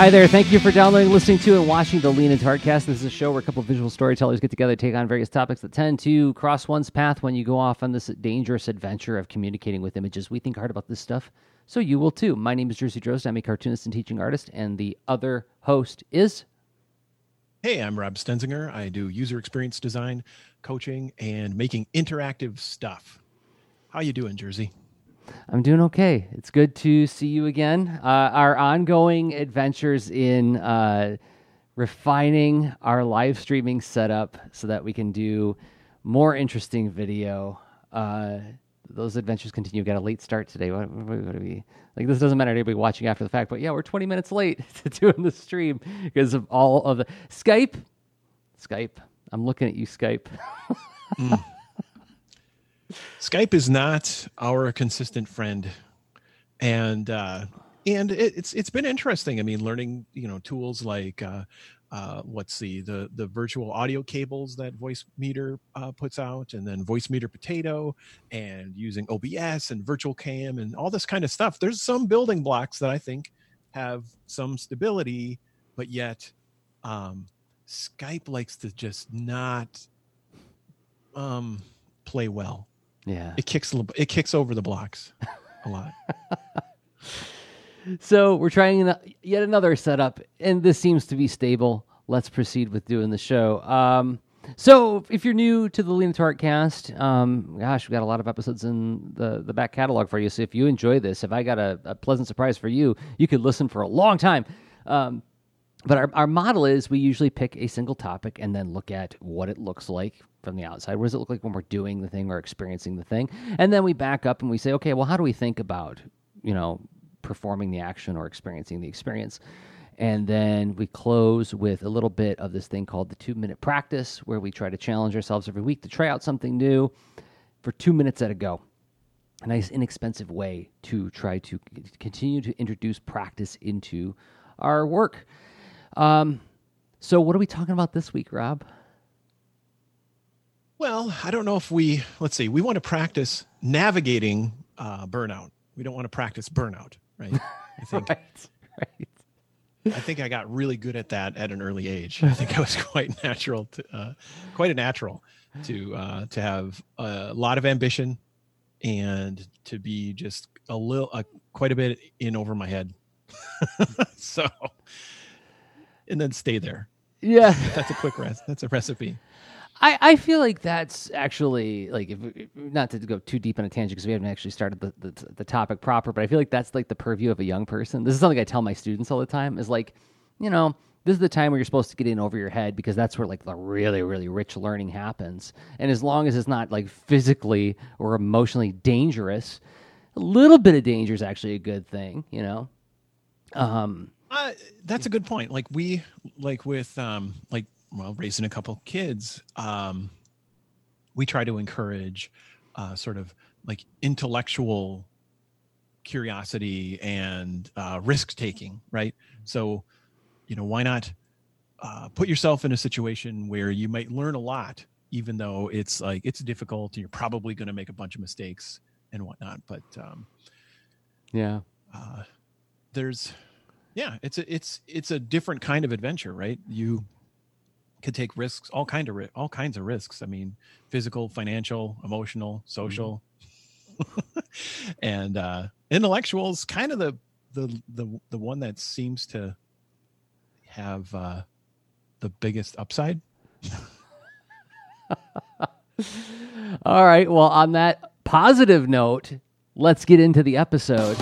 Hi there. Thank you for downloading, listening to, and watching the Lean Into Artcast. This is a show where a couple visual storytellers get together, take on various topics that tend to cross one's path when you go off on this dangerous adventure of communicating with images. We think hard about this stuff, so you will too. My name is Jerzy Drozd. I'm a cartoonist and teaching artist, and the other host is. Hey, I'm Rob Stenzinger. I do user experience design, coaching, and making interactive stuff. How you doing, Jerzy? I'm doing okay. It's good to see you again. Uh, our ongoing adventures in uh, refining our live streaming setup so that we can do more interesting video. Uh, those adventures continue. We've got a late start today. What, what, what are we like? This doesn't matter to anybody watching after the fact, but yeah, we're 20 minutes late to doing the stream because of all of the Skype. Skype. I'm looking at you, Skype. mm. Skype is not our consistent friend, and uh, and it, it's it's been interesting. I mean, learning you know tools like uh, uh, what's the the the virtual audio cables that Voicemeeter uh, puts out, and then Voicemeeter Potato, and using OBS and Virtual Cam and all this kind of stuff. There's some building blocks that I think have some stability, but yet um, Skype likes to just not um, play well yeah. It kicks it kicks over the blocks a lot. so we're trying yet another setup, and this seems to be stable. Let's proceed with doing the show. Um, so if you're new to the Lean Into cast, um, gosh, we got a lot of episodes in the, the back catalog for you. So if you enjoy this, if I got a, a pleasant surprise for you, you could listen for a long time. Um, but our, our model is we usually pick a single topic and then look at what it looks like from the outside. What does it look like when we're doing the thing or experiencing the thing? And then we back up and we say, okay, well, how do we think about, you know, performing the action or experiencing the experience? And then we close with a little bit of this thing called the two minute practice, where we try to challenge ourselves every week to try out something new for two minutes at a go. A nice, inexpensive way to try to continue to introduce practice into our work. Um, so, what are we talking about this week, Rob? Well, I don't know if we, let's see, we want to practice navigating uh, burnout. We don't want to practice burnout, right? I think, right, right. I think I got really good at that at an early age. I think I was quite natural to, uh, quite a natural to, uh, to have a lot of ambition and to be just a little, uh, quite a bit in over my head. so, and then stay there. Yeah. That's a quick rest. That's a recipe. I, I feel like that's actually like if, not to go too deep on a tangent because we haven't actually started the, the, the topic proper, but I feel like that's like the purview of a young person. This is something I tell my students all the time. Is like, you know, this is the time where you're supposed to get in over your head because that's where like the really really rich learning happens. And as long as it's not like physically or emotionally dangerous, a little bit of danger is actually a good thing. You know. Um, uh, that's a good point. Like we like with um like well raising a couple kids um, we try to encourage uh, sort of like intellectual curiosity and uh, risk taking right? So you know why not uh, put yourself in a situation where you might learn a lot even though it's like it's difficult and you're probably going to make a bunch of mistakes and whatnot but um, yeah. uh, there's yeah it's a it's it's a different kind of adventure right? You could take risks, all kind of all kinds of risks. I mean, physical, financial, emotional, social, mm-hmm. and uh, intellectuals. Kind of the the the the one that seems to have uh, the biggest upside. all right. Well, on that positive note, let's get into the episode.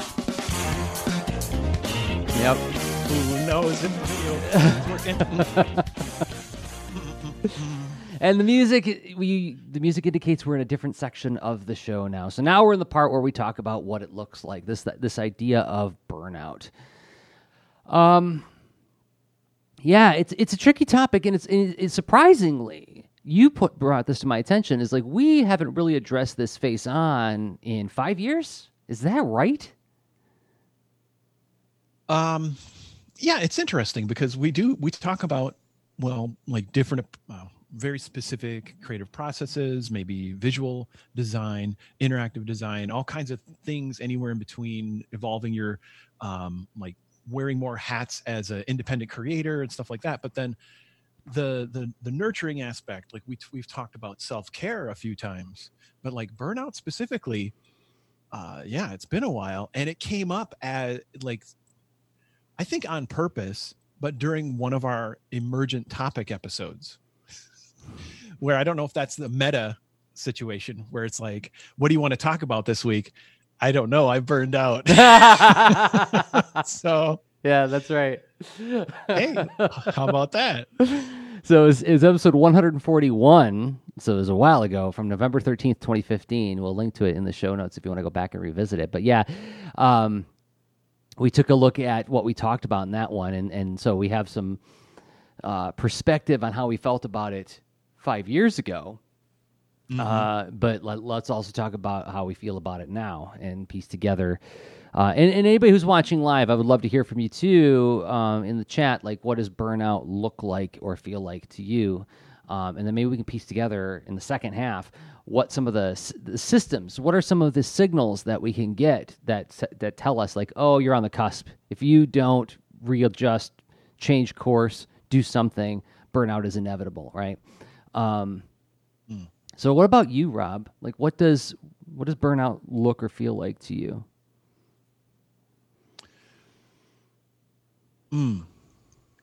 Yep. Who knows it's working? and the music we the music indicates we're in a different section of the show now. So now we're in the part where we talk about what it looks like. This this idea of burnout. Um yeah, it's it's a tricky topic and it's, it's surprisingly you put brought this to my attention is like we haven't really addressed this face on in 5 years. Is that right? Um yeah, it's interesting because we do we talk about well, like different, uh, very specific creative processes, maybe visual design, interactive design, all kinds of things anywhere in between, evolving your um, like wearing more hats as an independent creator and stuff like that. But then the the the nurturing aspect like we we've talked about self-care a few times but like burnout specifically uh yeah it's been a while. And it came up as like i think on purpose but during one of our emergent topic episodes where i don't know if that's the meta situation where it's like what do you want to talk about this week? I don't know. I burned out. So yeah that's right. hey how about that? So it was, it was episode 141 so it was a while ago from november 13th 2015 we'll link to it in the show notes if you want to go back and revisit it. But yeah um, we took a look at what we talked about in that one and, and so we have some uh, perspective on how we felt about it five years ago Mhm. uh, but let, us also talk about how we feel about it now and piece together. Uh, and, and anybody who's watching live, I would love to hear from you too um, in the chat. Like, what does burnout look like or feel like to you? Um, and then maybe we can piece together in the second half what some of the, the systems, what are some of the signals that we can get that that tell us like, oh, you're on the cusp. If you don't readjust, change course, do something, burnout is inevitable, right? Um, so what about you, Rob? Like what does what does burnout look or feel like to you?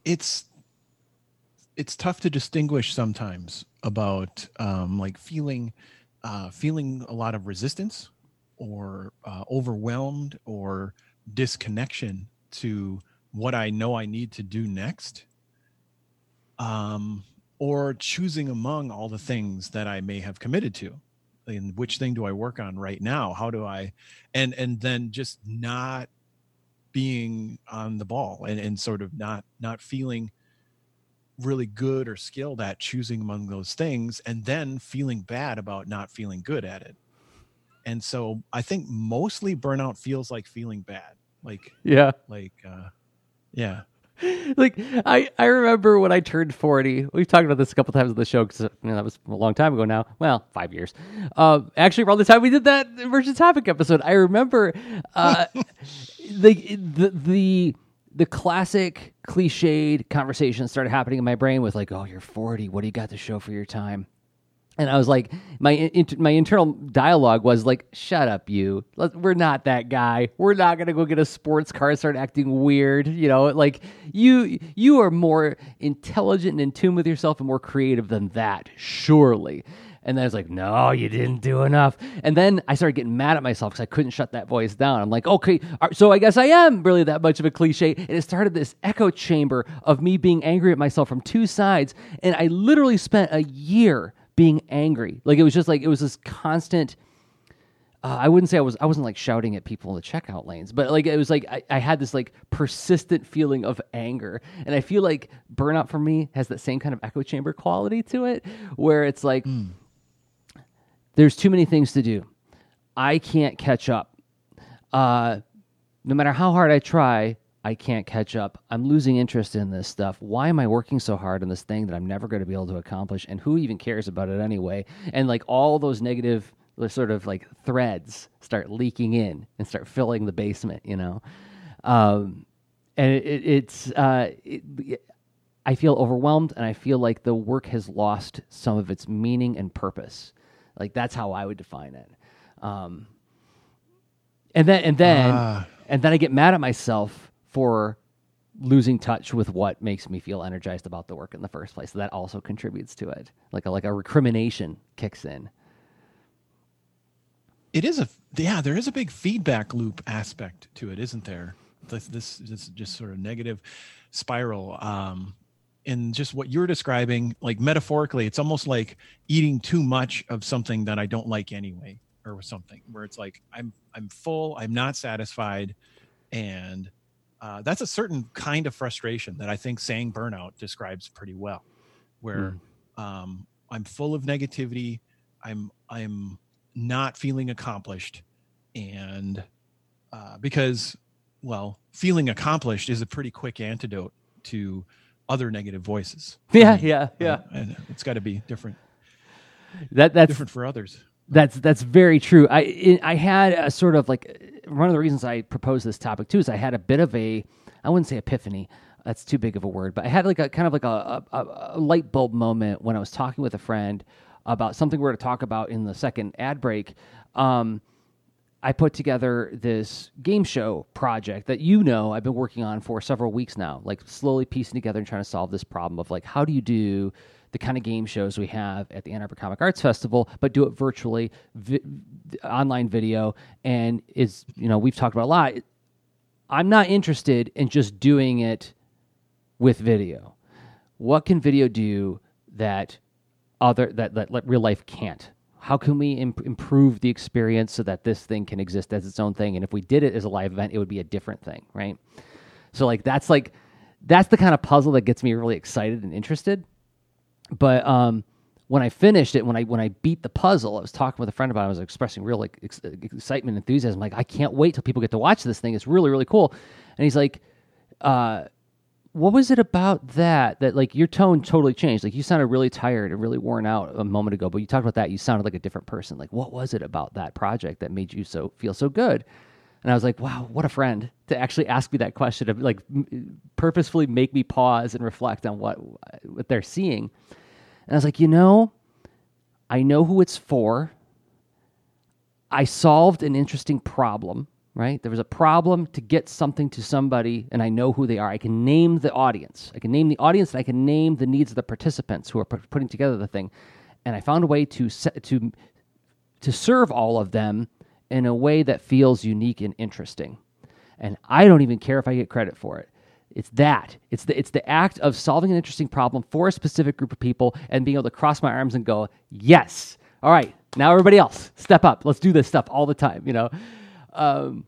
it's it's tough to distinguish sometimes about um, like feeling uh, feeling a lot of resistance or uh, overwhelmed or disconnection to what I know I need to do next, um, or choosing among all the things that I may have committed to. And which thing do I work on right now? How do I, and and then just not being on the ball and, and sort of not not feeling really good or skilled at choosing among those things and then feeling bad about not feeling good at it and so i think mostly burnout feels like feeling bad like Yeah. like uh yeah like I, I remember when I turned 40. We've talked about this a couple times on the show because you know, that was a long time ago now. Well, five years. Um, actually, around the time we did that emergent topic episode, I remember uh, the, the the the classic cliched conversation started happening in my brain with like, "Oh, you're 40. What do you got to show for your time?" And I was like, my in, my internal dialogue was like, "Shut up, you! Let- We're not that guy. We're not gonna go get a sports car and start acting weird. You know, like you you are more intelligent and in tune with yourself and more creative than that, surely." And then I was like, "No, you didn't do enough." And then I started getting mad at myself because I couldn't shut that voice down. I'm like, "Okay, so I guess I am really that much of a cliche." And it started this echo chamber of me being angry at myself from two sides, and I literally spent a year being angry. Like it was just like it was this constant. Uh, I wouldn't say I was. I wasn't like shouting at people in the checkout lanes, but like it was like I, I had this like persistent feeling of anger, and I feel like burnout for me has that same kind of echo chamber quality to it, where it's like there's too many things to do. I can't catch up. Uh, no matter how hard I try, I can't catch up. I'm losing interest in this stuff. Why am I working so hard on this thing that I'm never going to be able to accomplish? And who even cares about it anyway? And like all those negative sort of like threads start leaking in and start filling the basement, you know? Um, and it, it, it's, uh, it, I feel overwhelmed and I feel like the work has lost some of its meaning and purpose. Like that's how I would define it. Um, and then, and then, Ah. and then I get mad at myself for losing touch with what makes me feel energized about the work in the first place. So that also contributes to it. Like a, like a recrimination kicks in. it is a yeah there is a big feedback loop aspect to it isn't there this this, this just sort of negative spiral um and just what you're describing like metaphorically it's almost like eating too much of something that i don't like anyway or something where it's like i'm i'm full i'm not satisfied and uh, that's a certain kind of frustration that i think saying burnout describes pretty well where um, i'm full of negativity i'm i'm not feeling accomplished and uh, because well feeling accomplished is a pretty quick antidote to other negative voices Yeah, yeah, yeah. and it's got to be different That that's different for others That's that's very true. I I had a sort of like one of the reasons I proposed this topic too is I had a bit of a, I wouldn't say epiphany. That's too big of a word, but I had like a kind of like a, a, a light bulb moment when I was talking with a friend about something we're to talk about in the second ad break. Um, I put together this game show project that you know I've been working on for several weeks now, like slowly piecing together and trying to solve this problem of like how do you do the kind of game shows we have at the Ann Arbor Comic Arts Festival, but do it virtually, vi- online video, and is you know we've talked about a lot. I'm not interested in just doing it with video. What can video do that other that, that, that real life can't? How can we imp- improve the experience so that this thing can exist as its own thing? And if we did it as a live event, it would be a different thing, right? So like that's like that's the kind of puzzle that gets me really excited and interested but um, when I finished it, when I when I beat the puzzle, I was talking with a friend about. it. I was expressing real like ex- excitement, enthusiasm. Like I can't wait till people get to watch this thing. It's really really cool. And he's like, uh, "What was it about that that like your tone totally changed? Like you sounded really tired and really worn out a moment ago, but you talked about that. You sounded like a different person. Like what was it about that project that made you so feel so good?" And I was like, wow, what a friend to actually ask me that question, to like m- purposefully make me pause and reflect on what what they're seeing. And I was like, you know, I know who it's for. I solved an interesting problem, right? There was a problem to get something to somebody, and I know who they are. I can name the audience. I can name the audience, and I can name the needs of the participants who are putting together the thing. And I found a way to set, to to serve all of them in a way that feels unique and interesting. And I don't even care if I get credit for it. It's that. It's the it's the act of solving an interesting problem for a specific group of people and being able to cross my arms and go, "Yes. All right. Now everybody else, step up. Let's do this stuff all the time, you know." Um,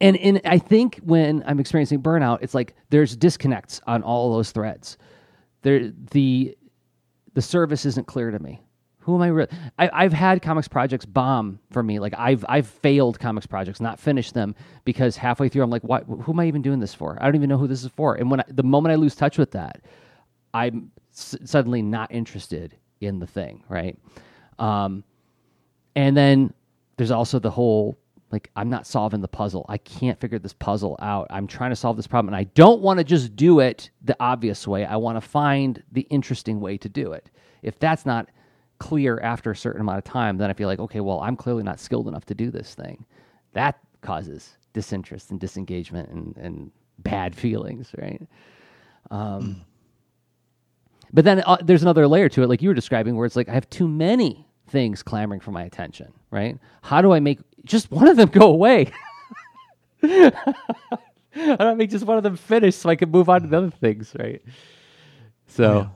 and and I think when I'm experiencing burnout, it's like there's disconnects on all those threads. There the the service isn't clear to me. Who am I? I have had comics projects bomb for me. Like I've I've failed comics projects, not finished them because halfway through I'm like, what? Who am I even doing this for? I don't even know who this is for. And when I, the moment I lose touch with that, I'm s- suddenly not interested in the thing, right? Um, and then there's also the whole like I'm not solving the puzzle. I can't figure this puzzle out. I'm trying to solve this problem, and I don't want to just do it the obvious way. I want to find the interesting way to do it. If that's not clear after a certain amount of time, then I feel like, okay, well, I'm clearly not skilled enough to do this thing. That causes disinterest and disengagement and, and bad feelings, right? Um, but then uh, there's another layer to it, like you were describing, where it's like I have too many things clamoring for my attention, right? How do I make just one of them go away? I do I make just one of them finish so I can move on to the other things, right? So. Yeah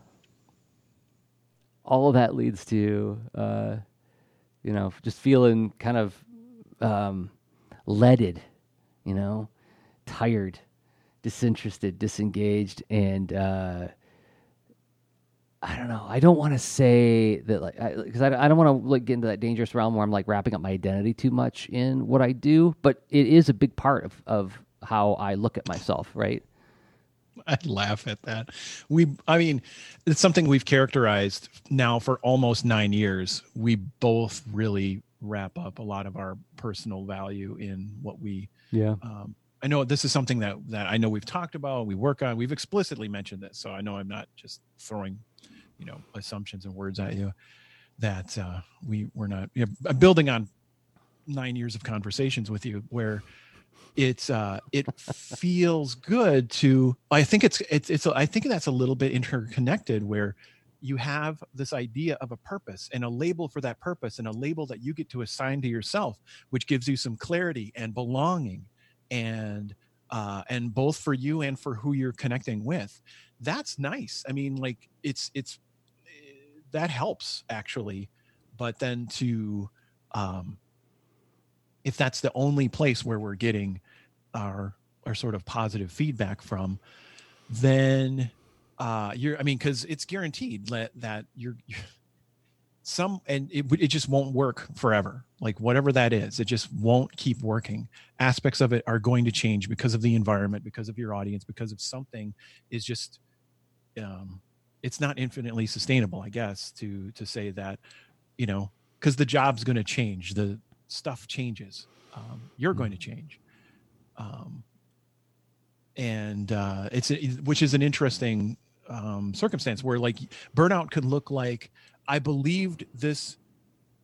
all of that leads to uh, you know just feeling kind of um, leaded you know tired disinterested disengaged and uh, I don't know. I don't want to say that like because I, I, I, don't want to like get into that dangerous realm where I'm like wrapping up my identity too much in what I do, but it is a big part of of how I look at myself, right? I laugh at that. We, I mean, it's something we've characterized now for almost nine years. We both really wrap up a lot of our personal value in what we. Yeah. Um, I know this is something that that I know we've talked about. We work on. We've explicitly mentioned this, so I know I'm not just throwing, you know, assumptions and words at you. That uh, we we're not you know, building on nine years of conversations with you where it's uh it feels good to i think it's it's it's i think that's a little bit interconnected where you have this idea of a purpose and a label for that purpose and a label that you get to assign to yourself which gives you some clarity and belonging and uh and both for you and for who you're connecting with that's nice. I mean like it's it's that helps actually. But then to um if that's the only place where we're getting our our sort of positive feedback from, then uh, you're I mean because it's guaranteed that that you're, you're some and it it just won't work forever. Like whatever that is, it just won't keep working. Aspects of it are going to change because of the environment, because of your audience, because of something is just um it's not infinitely sustainable, I guess, to to say that, you know, because the job's going to change. The stuff changes. Um, you're going to change. Um, and uh, it's which is an interesting um, circumstance where like burnout could look like I believed this.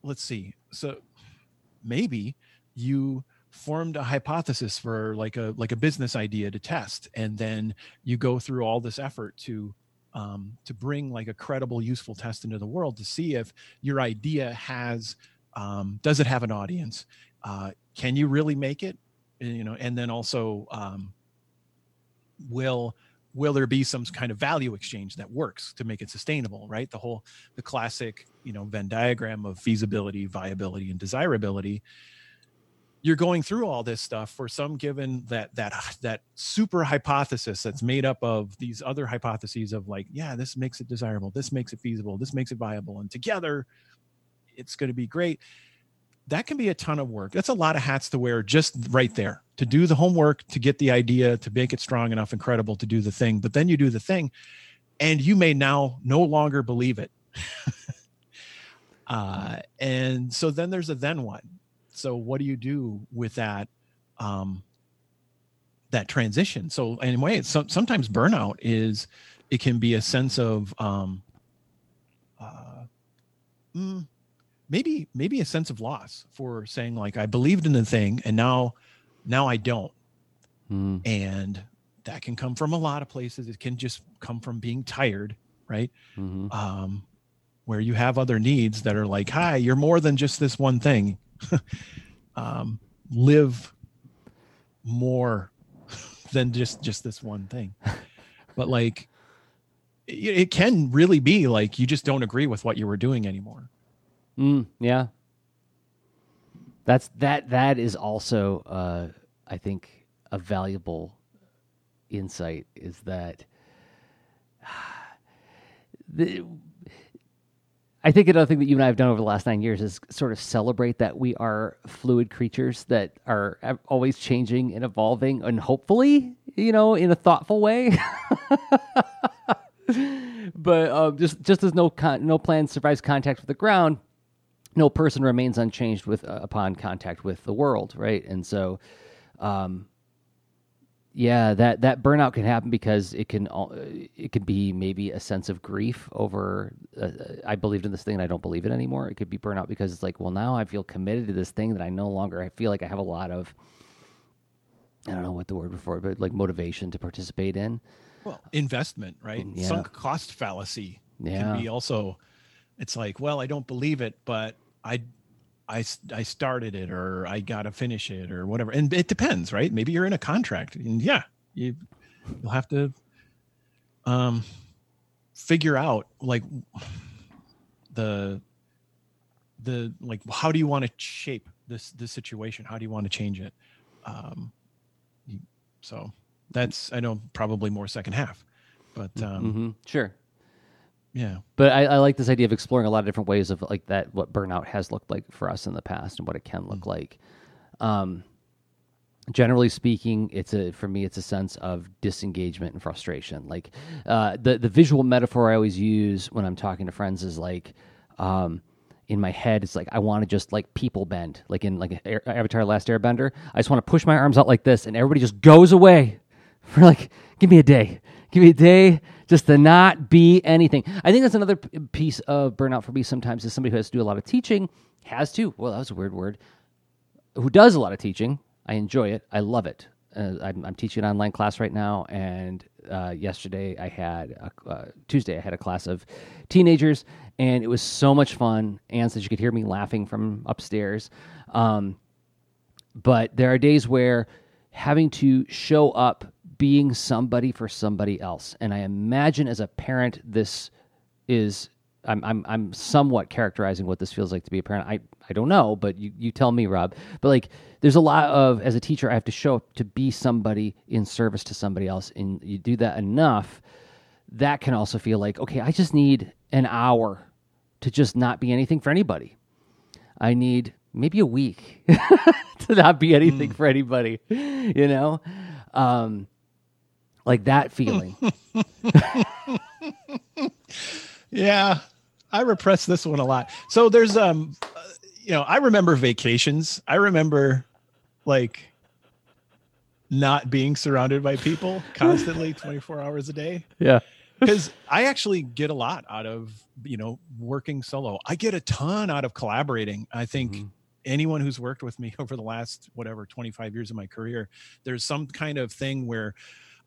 Let's see. So maybe you formed a hypothesis for like a like a business idea to test, and then you go through all this effort to um, to bring like a credible, useful test into the world to see if your idea has um, does it have an audience? Uh, can you really make it? You know, and then also um, will will there be some kind of value exchange that works to make it sustainable right? The whole the classic you know venn diagram of feasibility viability and desirability. You're going through all this stuff for some given that that that super hypothesis that's made up of these other hypotheses of like yeah this makes it desirable this makes it feasible this makes it viable and together it's going to be great that can be a ton of work. That's a lot of hats to wear just right there to do the homework to get the idea to make it strong enough and credible to do the thing. But then you do the thing and you may now no longer believe it. Uh, and so then there's a then one. So what do you do with that um, that transition? So anyway so, sometimes burnout is it can be a sense of um, uh, mm, maybe maybe a sense of loss for saying like i believed in the thing and now now i don't. Mm. and that can come from a lot of places. It can just come from being tired right? Mm-hmm. um, where you have other needs that are like hi you're more than just this one thing. Um, live more than just just this one thing. But like it, it, can really be like you just don't agree with what you were doing anymore mm, yeah that's that that is also uh i think a valuable insight is that the I think another thing that you and I have done over the last nine years is sort of celebrate that we are fluid creatures that are always changing and evolving, and hopefully, you know, in a thoughtful way. but um, just just as no con- no plan survives contact with the ground, no person remains unchanged with uh, upon contact with the world, right? And so, um, yeah, that that burnout can happen because it can it could be maybe a sense of grief over uh, I believed in this thing and I don't believe it anymore. It could be burnout because it's like, well, now I feel committed to this thing that I no longer I feel like I have a lot of I don't know what the word before, but like motivation to participate in. Well, investment, right? Yeah. Sunk cost fallacy yeah. can be also. It's like, well, I don't believe it, but I I, I started it or I got to finish it or whatever. And it depends, right? Maybe you're in a contract and yeah, you, you'll have to um, figure out like the, the, like, how do you want to shape this, this situation? How do you want to change it? Um, so that's, I know probably more second half, but um, mm-hmm. sure. Yeah. But I, I, like this idea of exploring a lot of different ways of like that, what burnout has looked like for us in the past and what it can look mm-hmm. like. Um, generally speaking, it's a, for me, it's a sense of disengagement and frustration. Like, uh, the, the visual metaphor I always use when I'm talking to friends is like, um, in my head, it's like I want to just like people bend, like in like Air, Avatar: Last Airbender. I just want to push my arms out like this, and everybody just goes away for like, give me a day, give me a day just to not be anything. I think that's another piece of burnout for me sometimes is somebody who has to do a lot of teaching, has to, well, that was a weird word, who does a lot of teaching. I enjoy it. I love it. Uh, I'm, I'm, teaching an online class right now, and uh, yesterday I had a, uh, Tuesday I had a class of teenagers, and it was so much fun. And said you could hear me laughing from upstairs. Um, but there are days where having to show up being somebody for somebody else. And I imagine as a parent, this is I'm I'm I'm somewhat characterizing what this feels like to be a parent. I I don't know, but you you tell me, Rob. But like, there's a lot of as a teacher, I have to show up to be somebody in service to somebody else, and you do that enough. That can also feel like okay, I just need an hour to just not be anything for anybody. I need maybe a week to not be anything mm. for anybody, you know. Um, like that feeling. yeah, I repress this one a lot. So there's um, you know, I remember vacations. I remember like not being surrounded by people constantly 24 hours a day. Yeah. Because I actually get a lot out of, you know, working solo. I get a ton out of collaborating. I think Mhm. anyone who's worked with me over the last whatever 25 years of my career, there's some kind of thing where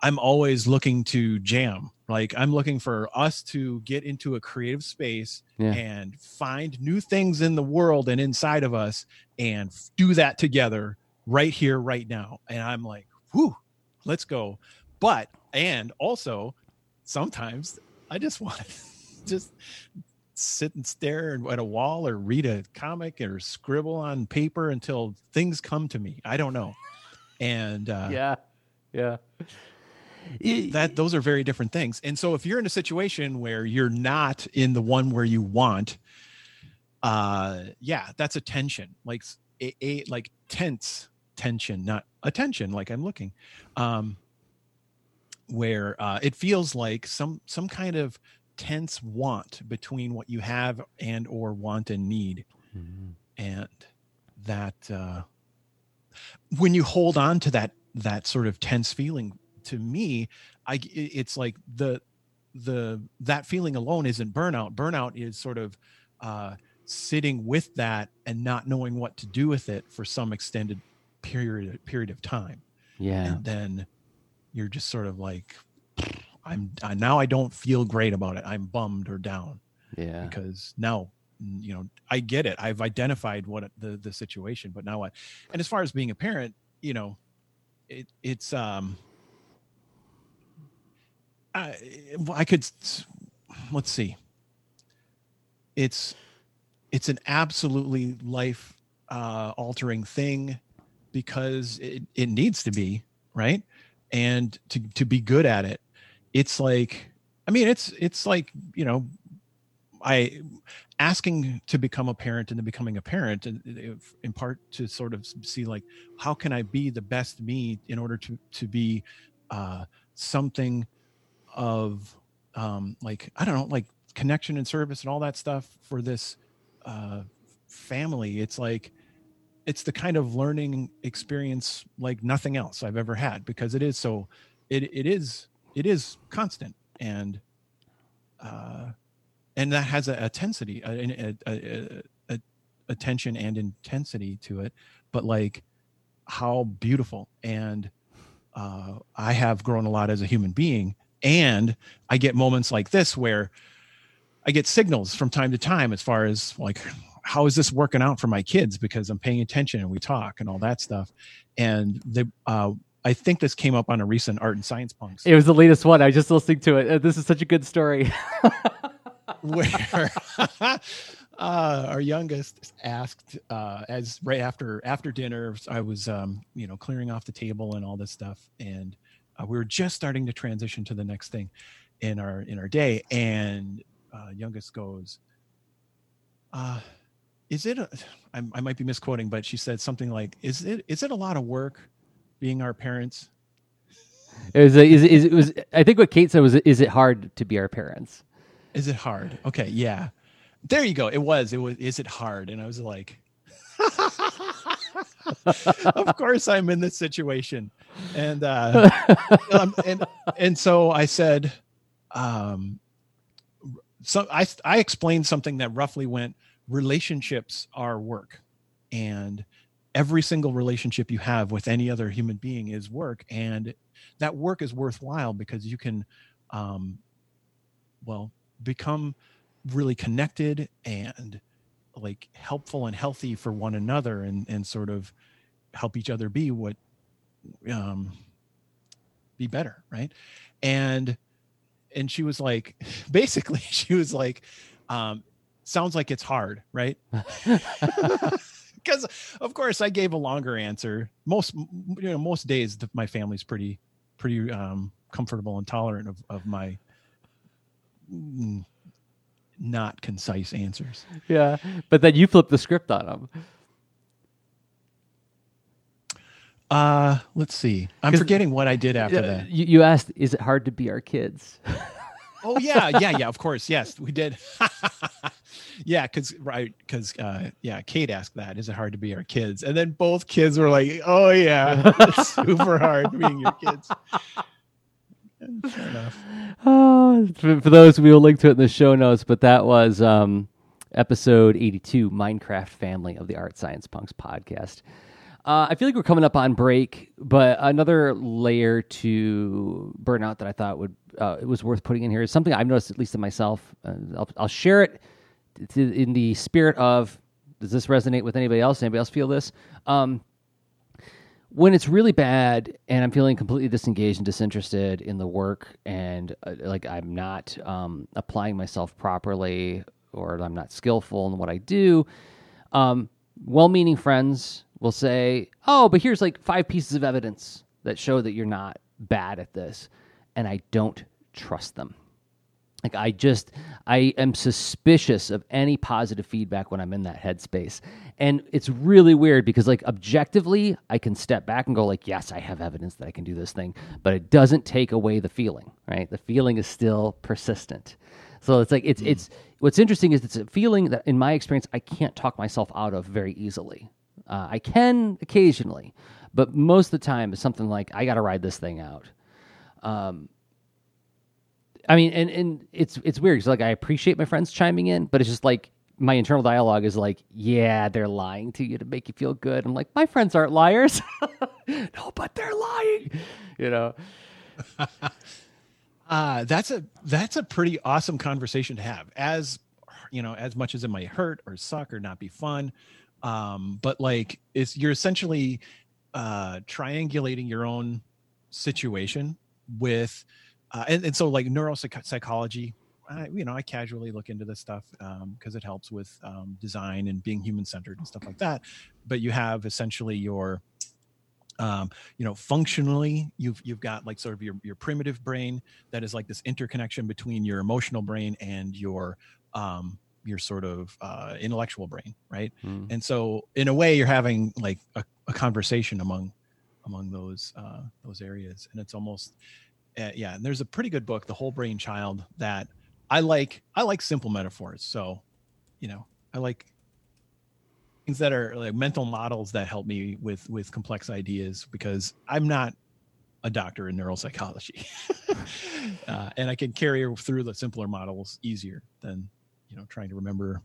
I'm always looking to jam. Like I'm looking for us to get into a creative space Yeah. and find new things in the world and inside of us and do that together right here, right now. And I'm like, whew, let's go. But, and also sometimes I just want to just sit and stare at a wall or read a comic or scribble on paper until things come to me. I don't know. And, uh, yeah. Yeah. That those are very different things. And so if you're in a situation where you're not in the one where you want uh yeah that's a tension. Like a, a like tense tension not attention like i'm looking um where uh it feels like some some kind of tense want between what you have and or want and need. Mhm. and that uh when you hold on to that that sort of tense feeling to me i it's like the the that feeling alone isn't burnout. Burnout is sort of uh sitting with that and not knowing what to do with it for some extended period period of time. Yeah. and then you're just sort of like i'm I, now i don't feel great about it. I'm bummed or down. Yeah. because now you know i get it. I've identified what the the situation but now what and as far as being a parent you know it it's um i i could let's see. It's it's an absolutely life uh altering thing because it, it needs to be right? And to to be good at it it's like i mean it's it's like you know I asking to become a parent and then becoming a parent and if- in part to sort of see like how can I be the best me in order to to be uh something of um like I don't know like connection and service and all that stuff for this uh family. It's like it's the kind of learning experience like nothing else I've ever had because it is so it it is it is constant and uh and that has a, a intensity a, a, a, a, and intensity to it. But like how beautiful and uh, i have grown a lot as a human being and i get moments like this where i get signals from time to time as far as like how is this working out for my kids because i'm paying attention and we talk and all that stuff and they uh, i think this came up on a recent art and science punks It was the latest one. I was just listening to it. Uh, This is such a good story. where uh, our youngest asked uh, as right after after dinner i was um, you know clearing off the table and all this stuff and uh, we were just starting to transition to the next thing in our in our day and uh, youngest goes uh, is it a, I, I might be misquoting but she said something like is it is it a lot of work being our parents It was, a, is, is, it was. I think what Kate said was, "Is it hard to be our parents?" Is it hard? Okay, yeah. There you go. It was. It was. Is it hard? And I was like, of course I'm in this situation, and uh, um, and and so I said, um, so I I explained something that roughly went: relationships are work, and every single relationship you have with any other human being is work, and that work is worthwhile because you can, um, well, become really connected and like helpful and healthy for one another and and sort of help each other be what um be better right? And and she was like basically she was like um sounds like it's hard right? Because of course i gave a longer answer. Most you know most days my family's pretty pretty um comfortable and tolerant of, of my mm, not concise answers Yeah, but then you flip the script on them. uh let's see I'm forgetting what i did after that You, you asked, "Is it hard to be our kids?" Oh yeah, yeah, yeah. Of course, yes, we did. yeah, because right, because uh, yeah, Kate asked that. Is it hard to be our kids? And then both kids were like, "Oh yeah, it's super hard being your kids." Enough. Oh, for, for, those, we will link to it in the show notes. But that was um, episode eighty-two, Minecraft Family of the Art Science Punks podcast. Uh, I feel like we're coming up on break, but another layer to burnout that I thought would uh, it was worth putting in here is something I've noticed, at least in myself. Uh, I'll, I'll, share it to, in the spirit of does this resonate with anybody else? Anybody else feel this? Um, when it's really bad and I'm feeling completely disengaged and disinterested in the work, and uh, like I'm not um, applying myself properly, or I'm not skillful in what I do, um, well-meaning friends will say, "Oh, but here's like five pieces of evidence that show that you're not bad at this," and I don't trust them. Like I just I am suspicious of any positive feedback when I'm in that headspace. And it's really weird because like objectively I can step back and go like yes, I have evidence that I can do this thing, but it doesn't take away the feeling, right? The feeling is still persistent. So it's like it's mm. it's what's interesting is it's a feeling that in my experience I can't talk myself out of very easily. Uh, I can occasionally, but most of the time it's something like I got to ride this thing out. Um, I mean, and and it's it's weird because like I appreciate my friends chiming in, but it's just like my internal dialogue is like, yeah, they're lying to you to make you feel good. I'm like, my friends aren't liars. no, but they're lying. You know. uh, that's a that's a pretty awesome conversation to have. As you know, as much as it might hurt or suck or not be fun, um, but like it's you're essentially uh, triangulating your own situation with uh, and, and so like neuropsychology I, you know i casually look into this stuff because um, it helps with um, design and being human centered and stuff like that but you have essentially your um, you know functionally you've you've got like sort of your, your primitive brain that is like this interconnection between your emotional brain and your um, your sort of uh, intellectual brain, right? Mm. And so, in a way, you're having like a, a conversation among among those uh, those areas, and it's almost uh, yeah. And there's a pretty good book, The Whole Brain Child, that I like. I like simple metaphors, so you know, I like things that are like mental models that help me with with complex ideas because I'm not a doctor in neuropsychology, uh, and I can carry through the simpler models easier than you know trying to remember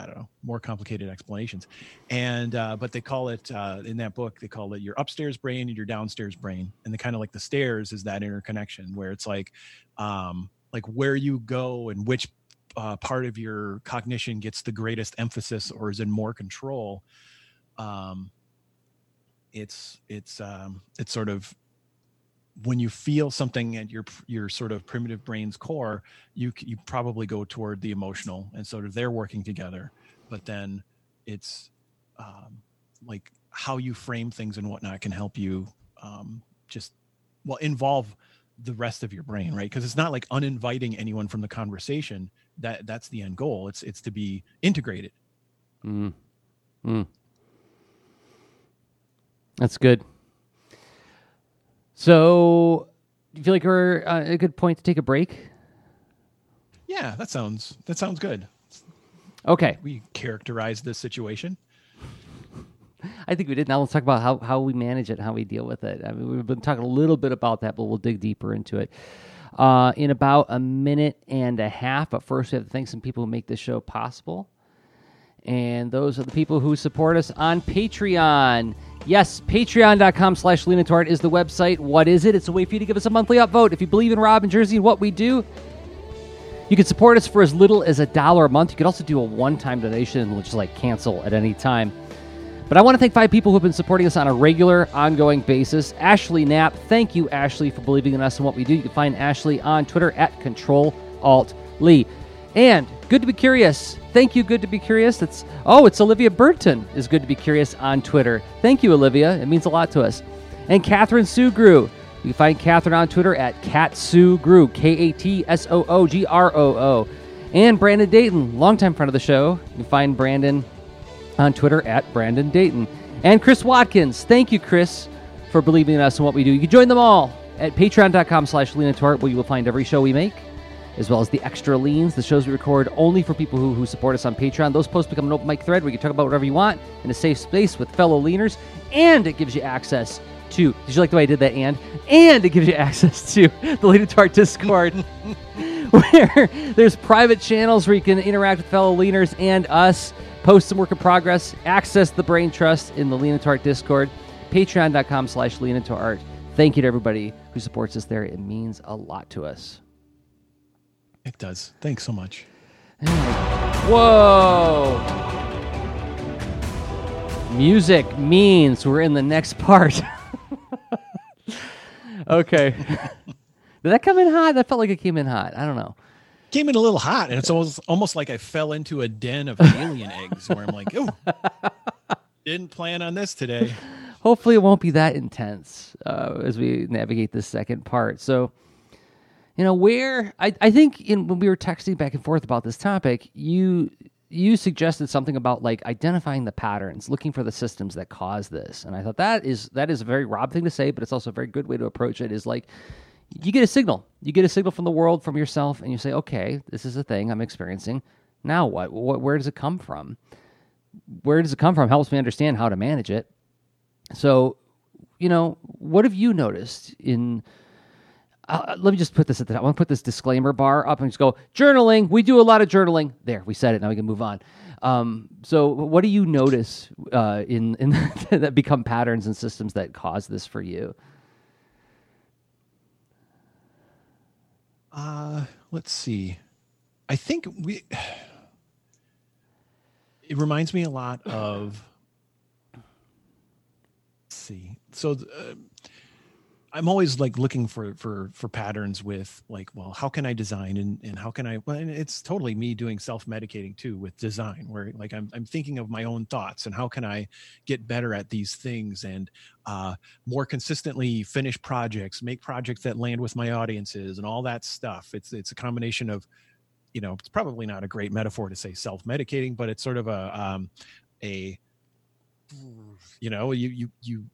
I don't know more complicated explanations, and uh, but they call it uh, in that book they call it your upstairs brain and your downstairs brain, and the kind of like the stairs is that interconnection where it's like um, like where you go and which uh, part of your cognition gets the greatest emphasis or is in more control. Um, it's it's um, it's sort of when you feel something at your your sort of primitive brain's core, you you probably go toward the emotional, and sort of they're working together. But then it's um, like how you frame things and whatnot can help you um, just well involve the rest of your brain, right? Because it's not like uninviting anyone from the conversation. That that's the end goal. It's it's to be integrated. Mm. Mm. That's good. So, do you feel like we're uh, a good point to take a break? Yeah, that sounds that sounds good. Okay, we characterize this situation. I think we did. Now let's talk about how, how we manage it, how we deal with it. I mean, we've been talking a little bit about that, but we'll dig deeper into it uh, in about a minute and a half. But first, we have to thank some people who make this show possible. And those are the people who support us on Patreon. Yes, patreon.com slash Leanintoart is the website. What is it? It's a way for you to give us a monthly upvote. If you believe in Rob and Jerzy and what we do, you can support us for as little as a dollar a month. You could also do a one-time donation, which is like cancel at any time. But I want to thank five people who have been supporting us on a regular, ongoing basis. Ashley Knapp, thank you, Ashley, for believing in us and what we do. You can find Ashley on Twitter at Control Alt Lee. And good to be curious. Thank you, good to be curious. That's oh, it's Olivia Burton is good to be curious on Twitter. Thank you, Olivia. It means a lot to us. And Catherine Grew. You can find Catherine on Twitter at Grew, K A T S O O G R O O. And Brandon Dayton, longtime friend of the show. You can find Brandon on Twitter at Brandon Dayton. And Chris Watkins. Thank you, Chris, for believing in us and what we do. You can join them all at patreon.com slash Leanintoart, where you will find every show we make as well as the extra leans, the shows we record only for people who, who support us on Patreon. Those posts become an open mic thread where you can talk about whatever you want in a safe space with fellow leaners, and it gives you access to. Did you like the way I did that? And and it gives you access to the Lean Into Art Discord, where there's private channels where you can interact with fellow leaners and us, post some work in progress, access the Brain Trust in the Lean Into Art Discord, Patreon.com/slash Lean Into Art. Thank you to everybody who supports us there. It means a lot to us. It does. Thanks so much. Whoa! Music means we're in the next part. okay. Did that come in hot? That felt like it came in hot. I don't know. Came in a little hot, and it's almost almost like I fell into a den of alien eggs where I'm like, oh, didn't plan on this today. Hopefully, it won't be that intense uh, as we navigate this second part. So, you know, where I, I think in when we were texting back and forth about this topic, you you suggested something about like identifying the patterns, looking for the systems that cause this, and I thought that is that is a very Rob thing to say, but it's also a very good way to approach it. Is like you get a signal, you get a signal from the world, from yourself, and you say, okay, this is a thing I'm experiencing. Now what? what where does it come from? Where does it come from? Helps me understand how to manage it. So, you know, what have you noticed in? Uh, let me just put this at the top. I want to put this disclaimer bar up and just go journaling. We do a lot of journaling. There, we said it. Now we can move on. Um, so, what do you notice uh, in in that become patterns and systems that cause this for you? Uh, let's see. I think we. It reminds me a lot of. See. So, uh, I'm always like looking for for for patterns with like, well, how can I design and and how can I? Well, it's totally me doing self medicating too with design, where like I'm I'm thinking of my own thoughts and how can I get better at these things and uh, more consistently finish projects, make projects that land with my audiences, and all that stuff. It's it's a combination of, you know, it's probably not a great metaphor to say self medicating, but it's sort of a um, a you know you you you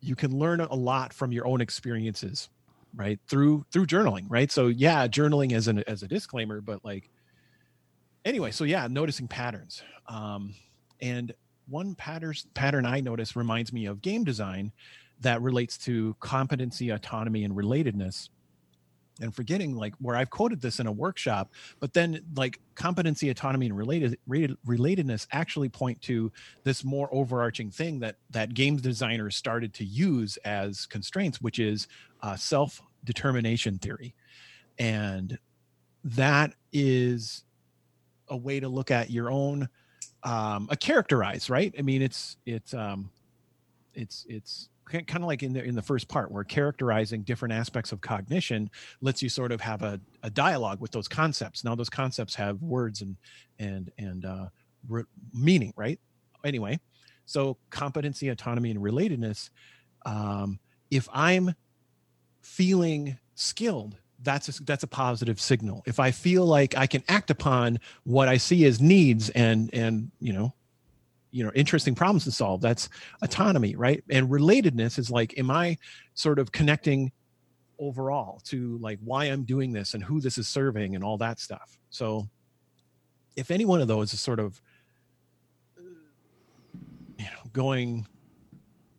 you can learn a lot from your own experiences right through through journaling right? So yeah journaling as an as a disclaimer but like anyway so yeah noticing patterns. Um and one pattern pattern i notice reminds me of game design that relates to competency autonomy and relatedness and forgetting like where I've quoted this in a workshop, but then like competency, autonomy, and related, relatedness actually point to this more overarching thing that that game designers started to use as constraints, which is uh, self determination theory, and that is a way to look at your own um, a characterize, right? I mean, it's it's um, it's it's kind of like in the in the first part where characterizing different aspects of cognition lets you sort of have a, a dialogue with those concepts. Now those concepts have words and and and uh, re- meaning right? Anyway so competency autonomy and relatedness um, if i'm feeling skilled that's a, that's a positive signal. If i feel like i can act upon what i see as needs and and you know you know interesting problems to solve that's autonomy right? And relatedness is like am i sort of connecting overall to like why i'm doing this and who this is serving and all that stuff? So if any one of those is sort of you know going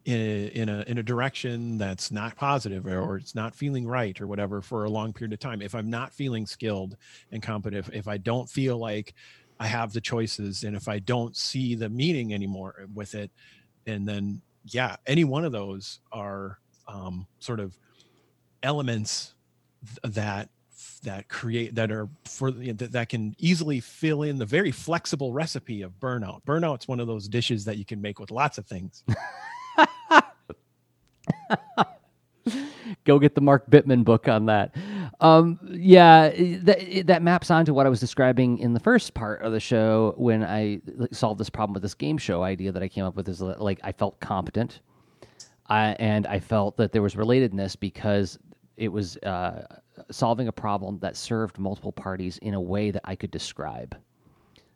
in a, in a in a direction that's not positive or, or, it's not feeling right or whatever for a long period of time if i'm not feeling skilled and competent if, if i don't feel like I have the choices. And if I don't see the meaning anymore with it, and then, yeah, any one of those are um, sort of elements that that create that are for that, that can easily fill in the very flexible recipe of burnout burnout's one of those dishes that you can make with lots of things go get the Mark Bittman book on that. Um, yeah, that, that maps onto what I was describing in the first part of the show when I solved this problem with this game show idea that I came up with. Is like I felt competent, I, and I felt that there was relatedness because it was uh, solving a problem that served multiple parties in a way that I could describe.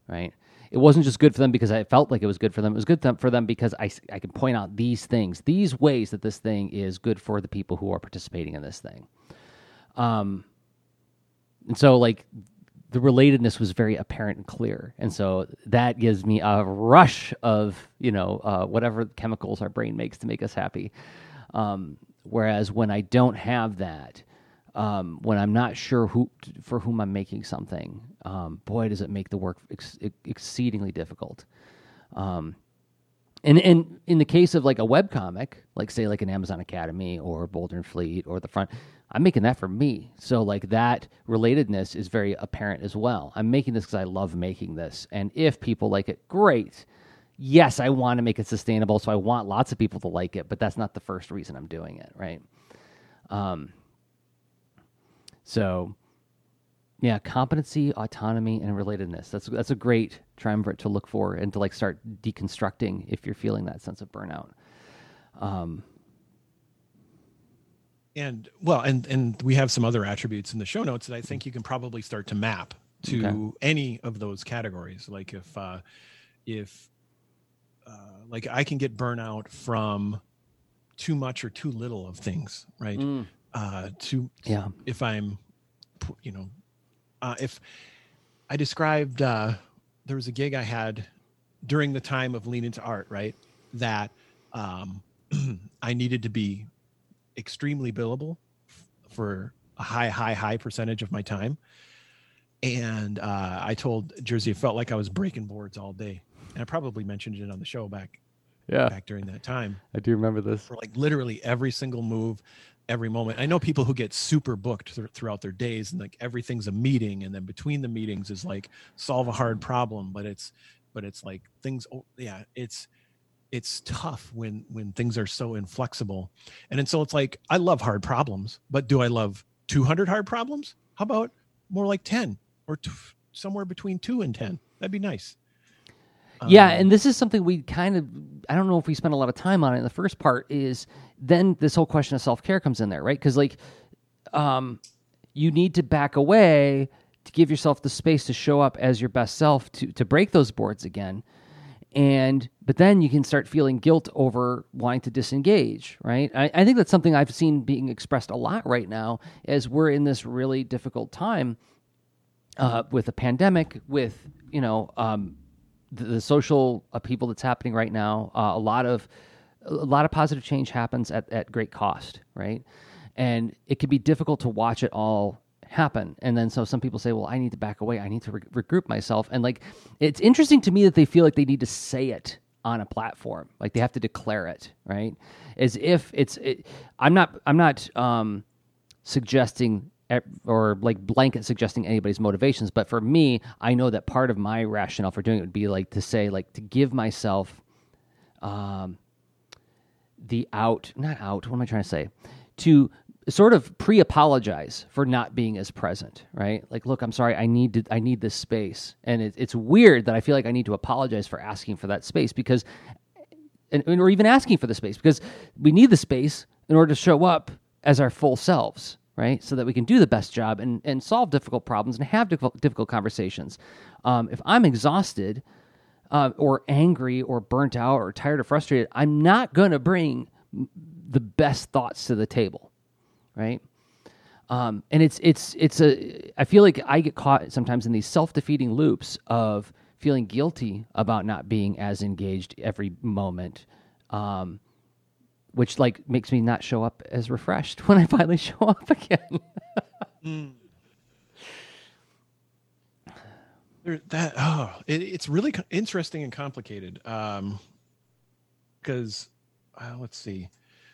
Right it wasn't just good for them because I felt like it was good for them. It was good for them because I, I can point out these things, these ways that this thing is good for the people who are participating in this thing. Um, and so like the relatedness was very apparent and clear, and so that gives me a rush of you know uh, whatever chemicals our brain makes to make us happy. Um, whereas when I don't have that, um, when I'm not sure who for whom I'm making something, um, boy, does it make the work ex- exceedingly difficult. Um, and, and in the case of like a web comic, like say like an Amazon Academy or Boulder and Fleet or the front, I'm making that for me. So like that relatedness is very apparent as well. I'm making this because I love making this, and if people like it, great. Yes, I want to make it sustainable, so I want lots of people to like it, but that's not the first reason I'm doing it, right? Um, so yeah, competency, autonomy, and relatedness. That's that's a great triumvirate to look for and to like start deconstructing if you're feeling that sense of burnout. Um, and well, and and we have some other attributes in the show notes that I think you can probably start to map to okay. any of those categories. Like if uh, if uh, like I can get burnout from too much or too little of things, right? Mm. Uh, to yeah, if I'm, you know, uh, if I described uh, there was a gig I had during the time of Lean into Art, right? That um, I needed to be extremely billable for a high, high, high percentage of my time. And uh, I told Jerzy it felt like I was breaking boards all day. And I probably mentioned it on the show back yeah back during that time. I do remember this. For like literally every single move, every moment. I know people who get super booked th- throughout their days and like everything's a meeting and then between the meetings is like solve a hard problem, but it's but it's like things oh, yeah, it's it's tough when when things are so inflexible. And and so it's like I love hard problems, but do I love 200 hard problems? How about more like 10 or t- somewhere between 2 and 10? That'd be nice. Yeah, um, and this is something we kind of I don't know if we spent a lot of time on it. In the first part is then this whole question of self care comes in there, right? Because like, um, you need to back away to give yourself the space to show up as your best self to to break those boards again, and but then you can start feeling guilt over wanting to disengage, right? I, I think that's something I've seen being expressed a lot right now as we're in this really difficult time uh, with a pandemic, with you know. Um, the, the social upheaval that's happening right now, uh, a lot of a lot of positive change happens at, at great cost, right? And it can be difficult to watch it all happen. And then so some people say, well, I need to back away. I need to re- regroup myself. And like, it's interesting to me that they feel like they need to say it on a platform, like they have to declare it, right? As if it's. It, I'm not. I'm not um, suggesting or like blanket suggesting anybody's motivations but for me i know that part of my rationale for doing it would be like to say like to give myself um the out not out what am i trying to say? To sort of pre-apologize for not being as present right? Like look i'm sorry i need to i need this space. And it, it's weird that i feel like i need to apologize for asking for that space because and, or even asking for the space because we need the space in order to show up as our full selves right? So that we can do the best job and, and solve difficult problems and have difficult, difficult conversations. Um, if I'm exhausted uh, or angry or burnt out or tired or frustrated, I'm not going to bring the best thoughts to the table, right? Um, and it's it's it's a. I feel like I get caught sometimes in these self defeating loops of feeling guilty about not being as engaged every moment. Um, which like makes me not show up as refreshed when I finally show up again. mm. There, that oh, it, it's really interesting and complicated. Um, because uh, let's see.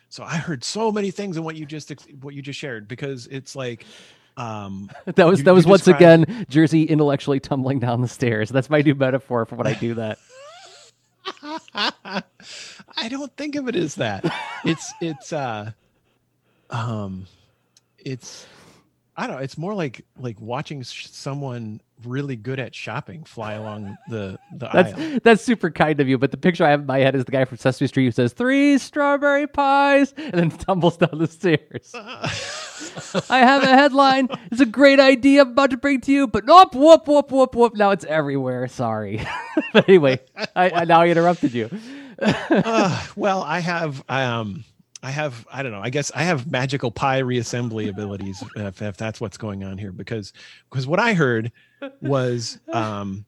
So I heard so many things in what you just what you just shared because it's like um that was you, that was once described... again Jerzy intellectually tumbling down the stairs. That's my new metaphor for when I do that. I don't think of it as that. It's it's uh um it's I don't know, it's more like like watching someone really good at shopping fly along the the that's, aisle. That's super kind of you, but the picture I have in my head is the guy from Sesame Street who says three strawberry pies and then tumbles down the stairs. I have a headline. It's a great idea I'm about to bring to you, but nope, whoop, whoop, whoop, whoop. Now it's everywhere. Sorry. but anyway, I, I, now I interrupted you. Uh, well, I have um I have I don't know. I guess I have magical pie reassembly abilities if, if that's what's going on here because because what I heard was um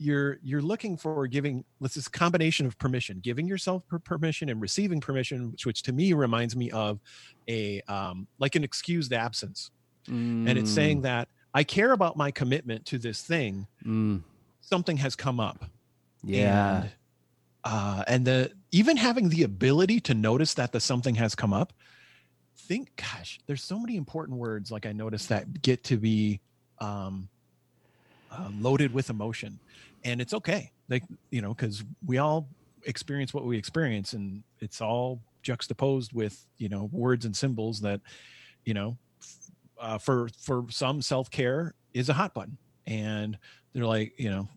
you're you're looking for giving let's this combination of permission giving yourself per- permission and receiving permission which, which to me reminds me of a um like an excused absence Mm, and it's saying that i care about my commitment to this thing mm, something has come up yeah. and, uh, and the even having the ability to notice that the something has come up think gosh there's so many important words like i noticed that get to be um, uh, loaded with emotion. And it's okay. Like you know because we all experience what we experience and it's all juxtaposed with you know words and symbols that you know uh, for for some self-care is a hot button. And they're like you know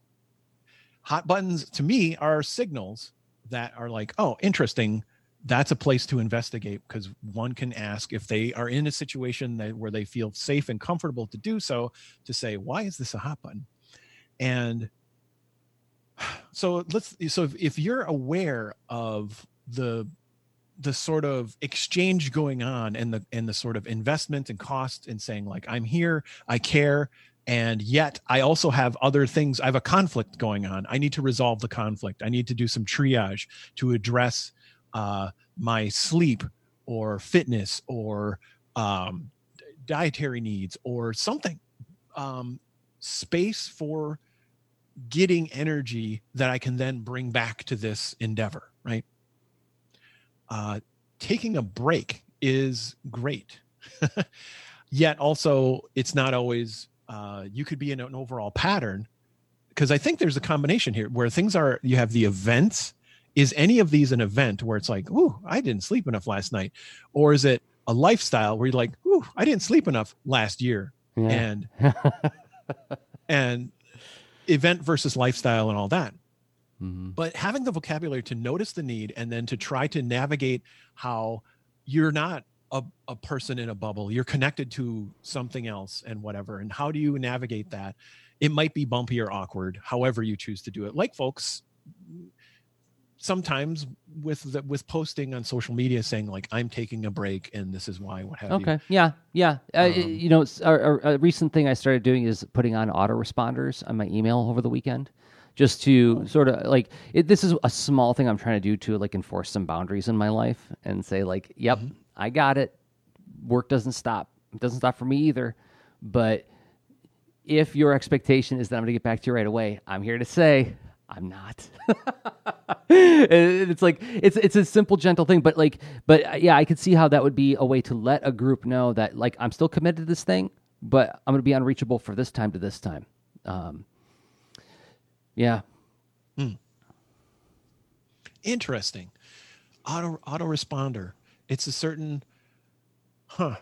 hot buttons to me are signals that are like oh interesting. That's a place to investigate because one can ask if they are in a situation that where they feel safe and comfortable to do so to say why is this a hot button? And so let's so if, if you're aware of the the sort of exchange going on and the and the sort of investment and cost and saying like i'm here i care and yet i also have other things i have a conflict going on. I need to resolve the conflict. I need to do some triage to address uh, my sleep or fitness or um, dietary needs or something. Um, space for getting energy that i can then bring back to this endeavor right? Uh, taking a break is great. Yet also it's not always uh, you could be in an overall pattern because i think there's a combination here where things are you have the events is any of these an event where it's like ooh i didn't sleep enough last night or is it a lifestyle where you're like ooh i didn't sleep enough last year yeah. and and event versus lifestyle and all that Mhm. but having the vocabulary to notice the need and then to try to navigate how you're not a, a person in a bubble. You're connected to something else and whatever. And how do you navigate that? It might be bumpy or awkward however you choose to do it. Like folks sometimes with the, with posting on social media saying like i'm taking a break and this is why what have you. Okay. Yeah. Yeah. Uh, Um, you know, a, a, a recent thing I started doing is putting on autoresponders on my email over the weekend, just to sort of like it, this is a small thing I'm trying to do to like enforce some boundaries in my life and say like, yep, I got it. Work doesn't stop. It doesn't stop for me either. But if your expectation is that I'm going to get back to you right away, I'm here to say I'm not. It's like it's it's a simple, gentle thing, but like, but uh, yeah, I could see how that would be a way to let a group know that like I'm still committed to this thing, but I'm going to be unreachable for this time to this time. Um, yeah, Hmm. interesting auto autoresponder it's a certain huh.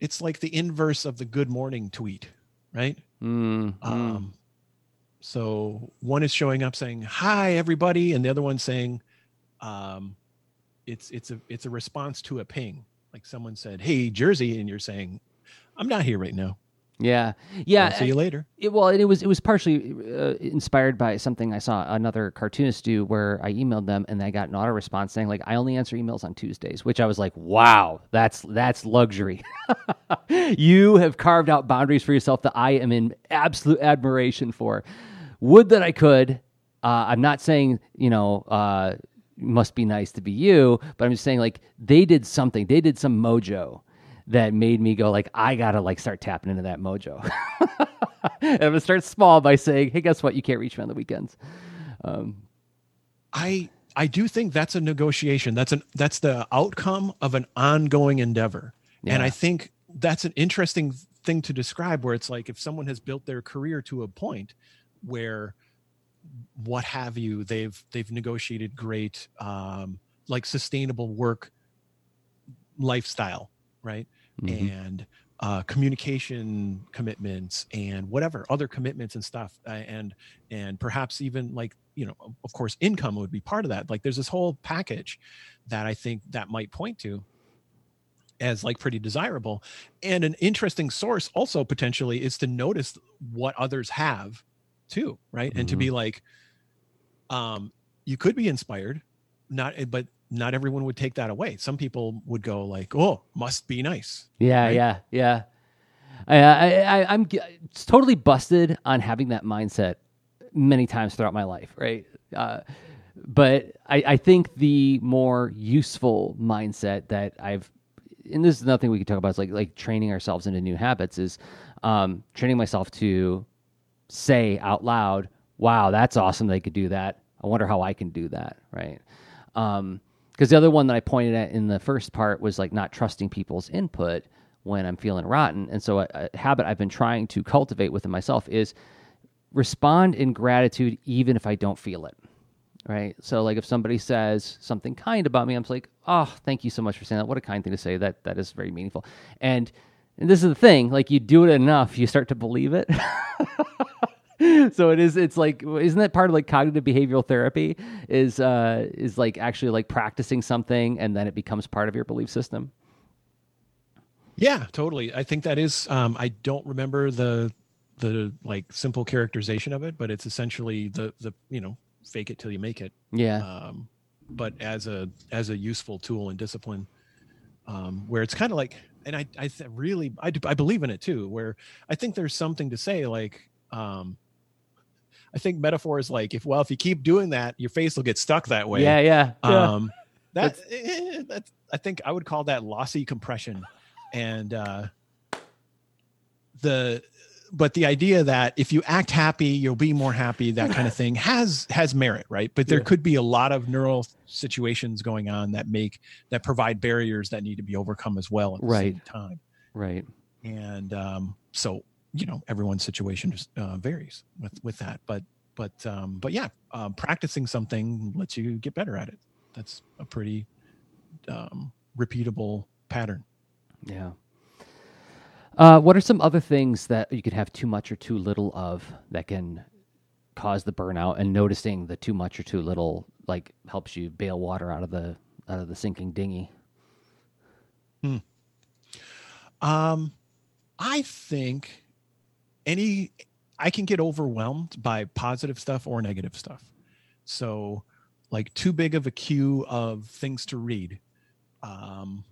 it's like the inverse of the good morning tweet right? Mm, mm. um so one is showing up saying hi everybody and the other one saying um it's it's a it's a response to a ping. Like someone said hey Jerzy and you're saying i'm not here right now yeah, yeah. I'll see you later It, well, it was it was partially uh, inspired by something I saw another cartoonist do, where I emailed them and I got an auto response saying like I only answer emails on Tuesdays, which I was like, wow, that's that's luxury. you have carved out boundaries for yourself that I am in absolute admiration for. Would that I could. Uh, I'm not saying you know. Uh, must be nice to be you, but I'm just saying like they did something. They did some mojo that made me go like I gotta like start tapping into that mojo. and I'm gonna start small by saying, hey, guess what? You can't reach me on the weekends. Um, i i do think that's a negotiation that's an that's the outcome of an ongoing endeavor and i think that's an interesting thing to describe where it's like if someone has built their career to a point where what have you they've they've negotiated great um like sustainable work lifestyle right Mhm. and uh, communication commitments and whatever other commitments and stuff uh, and and perhaps even like you know of course income would be part of that. Like there's this whole package that i think that might point to as like pretty desirable. And an interesting source also potentially is to notice what others have too right? And to be like um you could be inspired not but not everyone would take that away. Some people would go like, "Oh, must be nice." Yeah, Right? yeah, yeah. I, I, it's totally busted on having that mindset many times throughout my life, right? Uh, but I, I think the more useful mindset that I've, and this is nothing we can talk about, is like like training ourselves into new habits. Is um, training myself to say out loud, "Wow, that's awesome! They could do that. I wonder how I can do that." Right? Because the other one that I pointed at in the first part was like not trusting people's input when I'm feeling rotten. And so a, a habit I've been trying to cultivate within myself is respond in gratitude even if I don't feel it. Right. So like if somebody says something kind about me, I'm like, oh, thank you so much for saying that. What a kind thing to say. That that is very meaningful. And and this is the thing, like you do it enough, you start to believe it. so it is it's like isn't that part of like cognitive behavioral therapy is uh is like actually like practicing something and then it becomes part of your belief system Yeah, totally. I think that is. Um, I don't remember the the like simple characterization of it, but it's essentially the the you know fake it till you make it. yeah Um, but as a as a useful tool and discipline, um, where it's kind of like, and I I th- really I do, I believe in it too. Where I think there's something to say like. Um, I think metaphor is like if well if you keep doing that your face will get stuck that way. yeah yeah yeah Um, that eh, that's I think I would call that lossy compression, and uh, the but the idea that if you act happy you'll be more happy that kind of thing has has merit right but there Yeah. could be a lot of neural situations going on that make that provide barriers that need to be overcome as well at the Right. same time right and um, so you know everyone's situation just uh, varies with with that. But but um, but yeah um, practicing something lets you get better at it. That's a pretty um, repeatable pattern. Yeah. Uh, what are some other things that you could have too much or too little of that can cause the burnout? And noticing the too much or too little like helps you bail water out of the out of the sinking dinghy? Hmm. um i think any i can get overwhelmed by positive stuff or negative stuff. So like too big of a queue of things to read. Um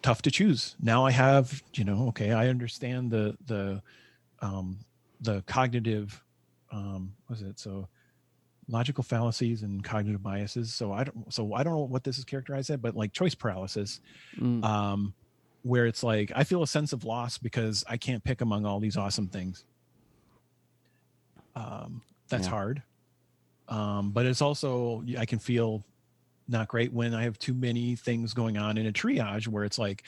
tough to choose. Now i have you know okay i understand the the um the cognitive um what is it? So logical fallacies and cognitive biases. So i don't so i don't know what this is characterized as but like choice paralysis Mm, um, where it's like I feel a sense of loss because I can't pick among all these awesome things. Um, that's Yeah. hard, um, but it's also I can feel not great when I have too many things going on in a triage where it's like,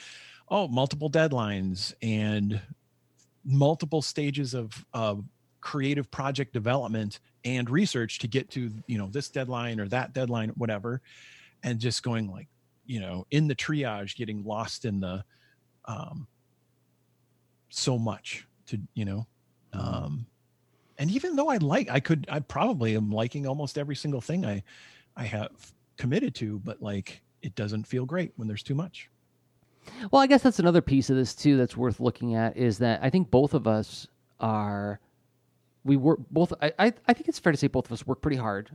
oh, multiple deadlines and multiple stages of of creative project development and research to get to you know this deadline or that deadline whatever and just going like you know in the triage getting lost in the um so much to you know um and even though i like i could i probably am liking almost every single thing i i have committed to but like it doesn't feel great when there's too much. Well, I guess that's another piece of this too that's worth looking at is that I think both of us are we work both I, I I think it's fair to say both of us work pretty hard.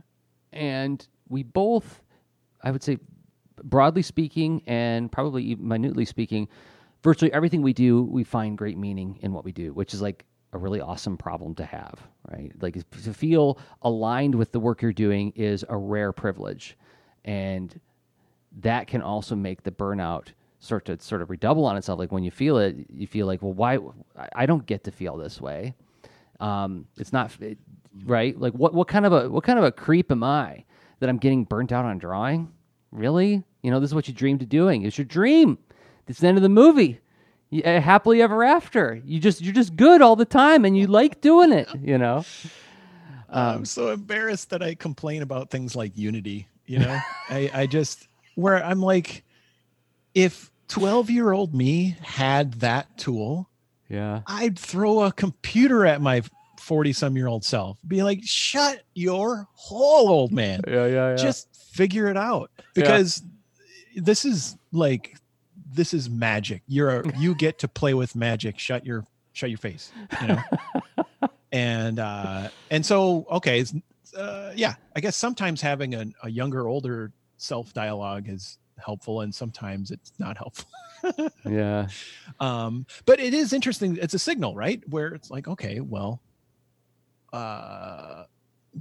And we both I would say broadly speaking and probably even minutely speaking virtually everything we do we find great meaning in what we do which is like a really awesome problem to have right like to feel aligned with the work you're doing is a rare privilege and that can also make the burnout start to sort of redouble on itself. Like when you feel it, you feel like, well, why? I- don't get to feel this way. Um, it's not it, right. Like what? What kind of a what kind of a creep am I that I'm getting burnt out on drawing? Really? You know, this is what you dreamed of doing. It's your dream. It's the end of the movie. You, uh, happily ever after. You just you're just good all the time, and you like doing it. You know. i'm so embarrassed that i complain about things like unity you know i i just where i'm like if 12 year old me had that tool Yeah. I'd throw a computer at my 40 some year old self, be like, shut your hole, old man. Yeah. Yeah. Just figure it out because this is like, this is magic. You're a, you get to play with magic. Shut your, shut your face, you know? and, uh, and so, okay. It's, uh, yeah, I guess sometimes having a, a younger, older self dialogue is helpful and sometimes it's not helpful yeah um but it is interesting it's a signal right where it's like okay well uh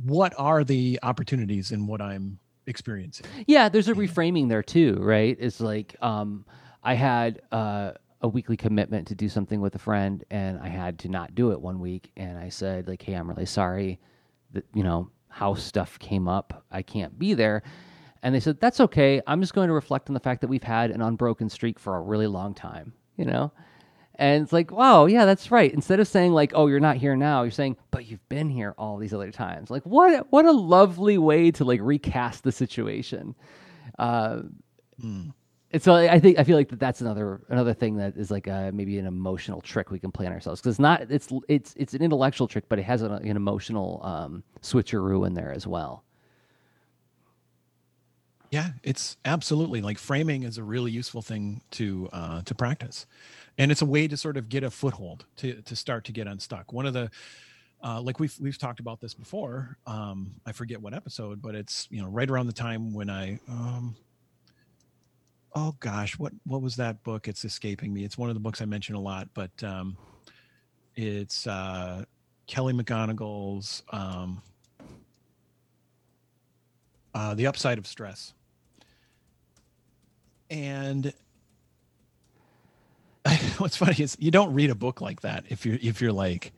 what are the opportunities in what i'm experiencing yeah there's a reframing there too right it's like um i had uh a weekly commitment to do something with a friend and i had to not do it one week and i said like hey i'm really sorry that you know house stuff came up i can't be there and they said, that's okay. I'm just going to reflect on the fact that we've had an unbroken streak for a really long time, you know? And it's like, wow, yeah, that's right. Instead of saying like, "Oh, you're not here now," you're saying, "But you've been here all these other times." Like, what what a lovely way to like recast the situation. Uh, mm. And so I think I feel like that that's another another thing that is like a, maybe an emotional trick we can play on ourselves because it's not it's it's it's an intellectual trick, but it has an, an emotional um, switcheroo in there as well. Yeah, it's absolutely like framing is a really useful thing to uh, to practice, and it's a way to sort of get a foothold to to start to get unstuck. One of the uh, like we've we've talked about this before. Um, I forget what episode, but it's you know right around the time when I um, oh gosh, what what was that book? It's escaping me. It's one of the books I mention a lot, but um, it's uh, Kelly McGonigal's um, uh, The Upside of Stress and what's funny is you don't read a book like that if you're if you're like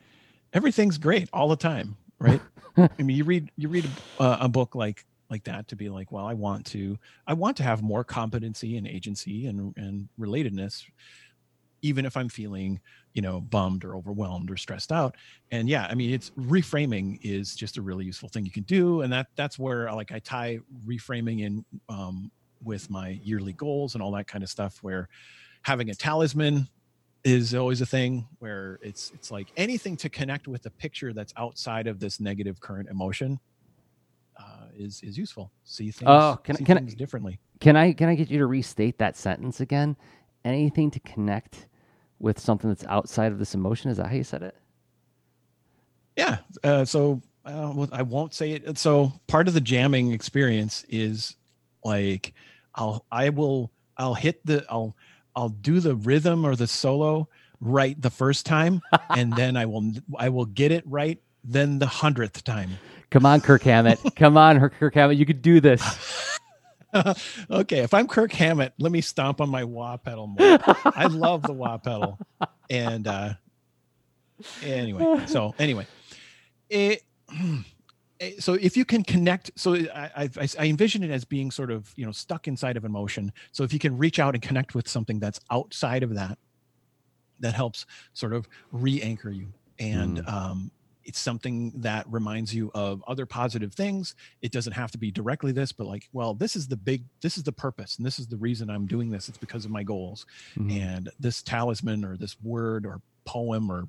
everything's great all the time right i mean you read you read a, a, book like like that to be like well i want to i want to have more competency and agency and and relatedness even if i'm feeling you know bummed or overwhelmed or stressed out. And yeah i mean it's reframing is just a really useful thing you can do and that that's where like i tie reframing in um, with my yearly goals and all that kind of stuff where having a talisman is always a thing where it's it's like anything to connect with a picture that's outside of this negative current emotion is is useful. See things. Oh, can, see can things I, differently. Can I can I get you to restate that sentence again? Anything to connect with something that's outside of this emotion. Is that how you said it? Yeah. Uh, so uh, I won't say it. So part of the jamming experience is like I'll I will I'll hit the I'll I'll do the rhythm or the solo right the first time and then I will I will get it right then the hundredth time. Come on, Kirk Hammett. Come on, Kirk Hammett. You could do this. okay, if I'm Kirk Hammett, let me stomp on my wah pedal more. I love the wah pedal. And uh anyway, so anyway. It Eh, so if you can connect so I, I, I envision it as being sort of you know stuck inside of emotion so if you can reach out and connect with something that's outside of that that helps sort of re-anchor you and mm. um, it's something that reminds you of other positive things. It doesn't have to be directly this but like well this is the big this is the purpose and this is the reason i'm doing this. It's because of my goals. Mm-hmm. and this talisman or this word or poem or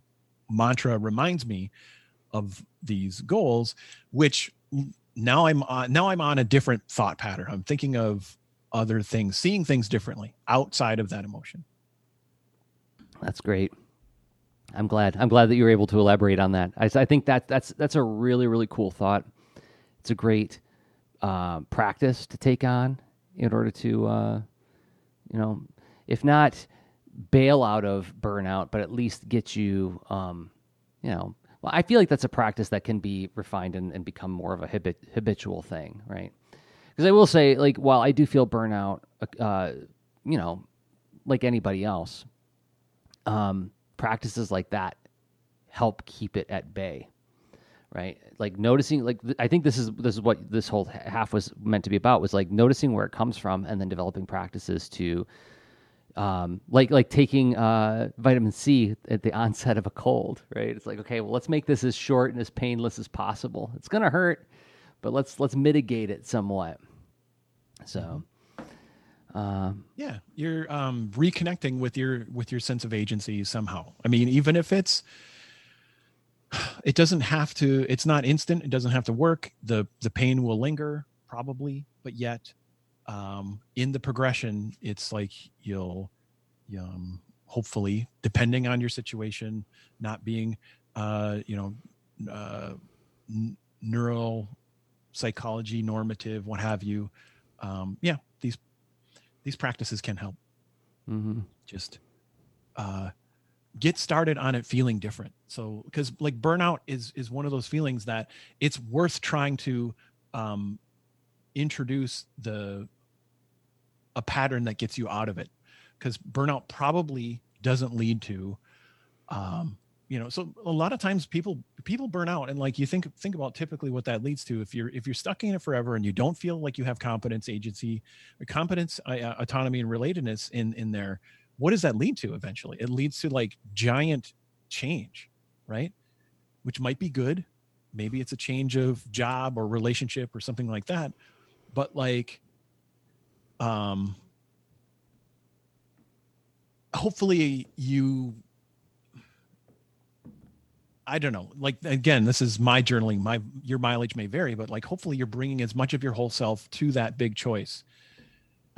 mantra reminds me of these goals which now i'm on now i'm on a different thought pattern. I'm thinking of other things seeing things differently outside of that emotion. That's great i'm glad. I'm glad that you were able to elaborate on that. I, I think that that's that's a really really cool thought. It's a great uh, practice to take on in order to uh, you know if not bail out of burnout but at least get you um, you know well, I feel like that's a practice that can be refined and, and become more of a habit, habitual thing, right? Because I will say, like, while I do feel burnout, uh, you know, like anybody else, um, practices like that help keep it at bay, right? Like noticing, like th- I think this is this is what this whole half was meant to be about was like noticing where it comes from and then developing practices to um, like like taking uh, vitamin C at the onset of a cold, right? It's like okay, well, let's make this as short and as painless as possible. It's gonna hurt, but let's let's mitigate it somewhat. So, um, yeah, you're um, reconnecting with your with your sense of agency somehow. I mean, even if it's it doesn't have to it's not instant it doesn't have to work the the pain will linger probably but yet um, in the progression, it's like you'll, um, hopefully, depending on your situation, not being, uh, you know, uh, n- neural psychology normative, what have you, um, yeah, these practices can help. Mm-hmm. Just uh, get started on it feeling different. So because like burnout is is one of those feelings that it's worth trying to um, introduce the a pattern that gets you out of it because burnout probably doesn't lead to um, you know so a lot of times people people burn out. And like you think think about typically what that leads to. If you're if you're stuck in it forever and you don't feel like you have competence agency competence uh, uh, autonomy and relatedness in in there what does that lead to eventually? It leads to like giant change right? Which might be good. Maybe it's a change of job or relationship or something like that. But like um hopefully you I don't know. Like again, this is my journaling. My your mileage may vary, but like hopefully you're bringing as much of your whole self to that big choice,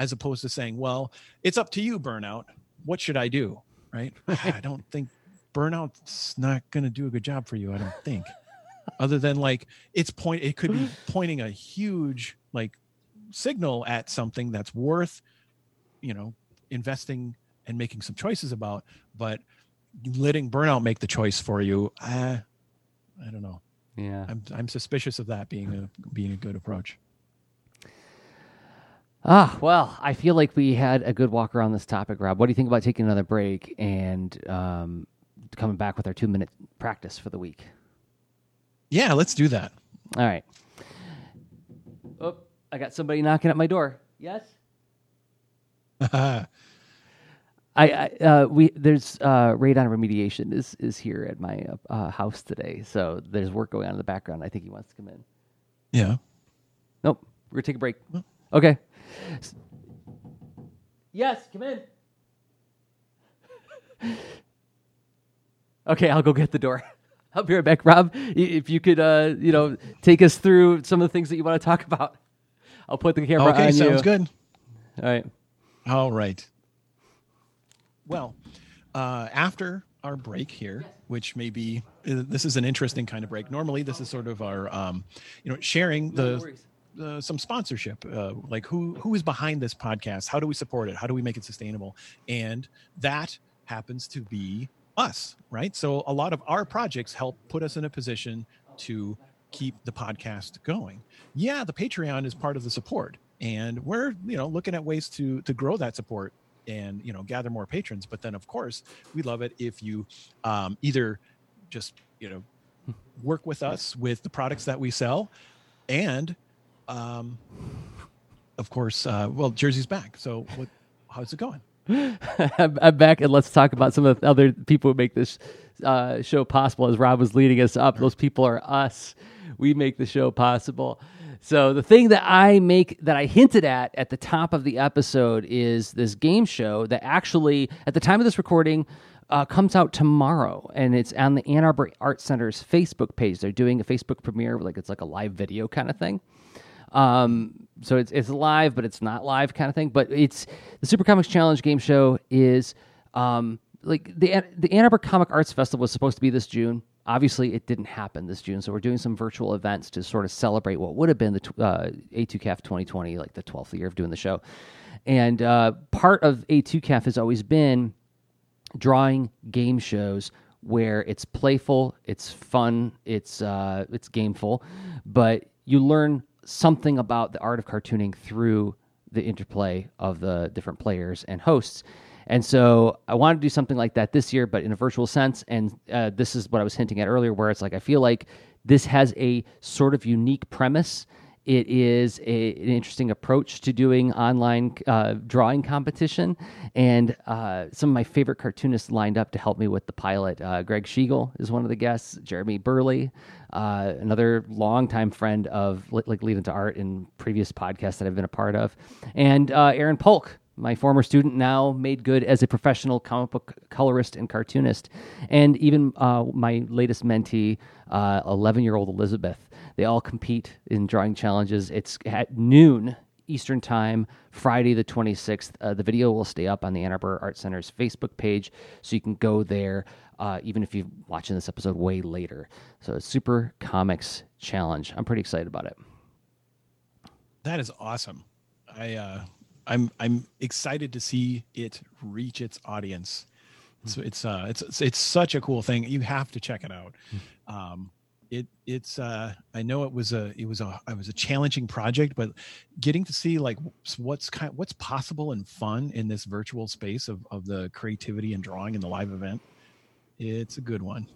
as opposed to saying, "Well, it's up to you, burnout. What should I do?" Right? I don't think burnout's not going to do a good job for you. I don't think, other than like it's point. It could be pointing a huge like signal at something that's worth, you know, investing and making some choices about, but letting burnout make the choice for you, uh, I don't know. Yeah, I'm I'm suspicious of that being a being a good approach. Ah, well, I feel like we had a good walk around this topic, Rob. What do you think about taking another break and um, coming back with our two minute practice for the week? Yeah, let's do that. All right. Oh, I got somebody knocking at my door. Yes. I, I uh, we there's uh, radon remediation is is here at my uh, house today, so there's work going on in the background. I think he wants to come in. Yeah. Nope. We're gonna take a break. Okay. Yes, come in. okay, I'll go get the door. I'll be right back, Rob. If you could, uh, you know, take us through some of the things that you want to talk about. I'll put the camera okay, on you. Okay, sounds good. All right. All right. Well, uh, after our break here, which may be uh, this is an interesting kind of break. Normally, this is sort of our, um, you know, sharing the uh, some sponsorship, uh, like who who is behind this podcast? How do we support it? How do we make it sustainable? And that happens to be us, right? So a lot of our projects help put us in a position to keep the podcast going. Yeah, the Patreon is part of the support, and we're you know looking at ways to to grow that support and you know gather more patrons. But then of course we love it if you um, either just you know work with us with the products that we sell and um of course uh well Jerzy's back so what how's it going I'm I'm back, and let's talk about some of the other people who make this uh, show possible. As Rob was leading us up, those people are us. We make the show possible. So the thing that I make that I hinted at at the top of the episode is this game show that actually, at the time of this recording, uh, comes out tomorrow, and it's on the Ann Arbor Art Center's Facebook page. They're doing a Facebook premiere, like it's like a live video kind of thing. Um, so it's it's live, but it's not live kind of thing. But it's the Super Comics Challenge game show is um, like the the Ann Arbor Comic Arts Festival was supposed to be this June. Obviously, it didn't happen this June, so we're doing some virtual events to sort of celebrate what would have been the uh, A2CAF 2020, like the 12th year of doing the show. And uh, part of A2CAF has always been drawing game shows where it's playful, it's fun, it's uh, it's gameful, but you learn something about the art of cartooning through the interplay of the different players and hosts. And so I wanted to do something like that this year, but in a virtual sense. And uh, this is what I was hinting at earlier, where it's like I feel like this has a sort of unique premise. It is a, an interesting approach to doing online uh, drawing competition, and uh, some of my favorite cartoonists lined up to help me with the pilot. Uh, Gregg Schigiel is one of the guests. Jeremy Burley, uh, another longtime friend of like Lean into Art in previous podcasts that I've been a part of, and uh, Aaron Polk, my former student, now made good as a professional comic book colorist and cartoonist, and even uh, my latest mentee, eleven-year-old Elizabeth. They all compete in drawing challenges. It's at noon Eastern Time, Friday the 26th. Uh, the video will stay up on the Ann Arbor Art Center's Facebook page, so you can go there, uh, even if you're watching this episode way later. So, it's Super Comics Challenge. I'm pretty excited about it. that is awesome I uh, I'm I'm excited to see it reach its audience. So it's uh it's it's, it's such a cool thing. You have to check it out. Um, it it's uh I know it was a it was a it was a challenging project, but getting to see like what's kind what's possible and fun in this virtual space of of the creativity and drawing in the live event, it's a good one.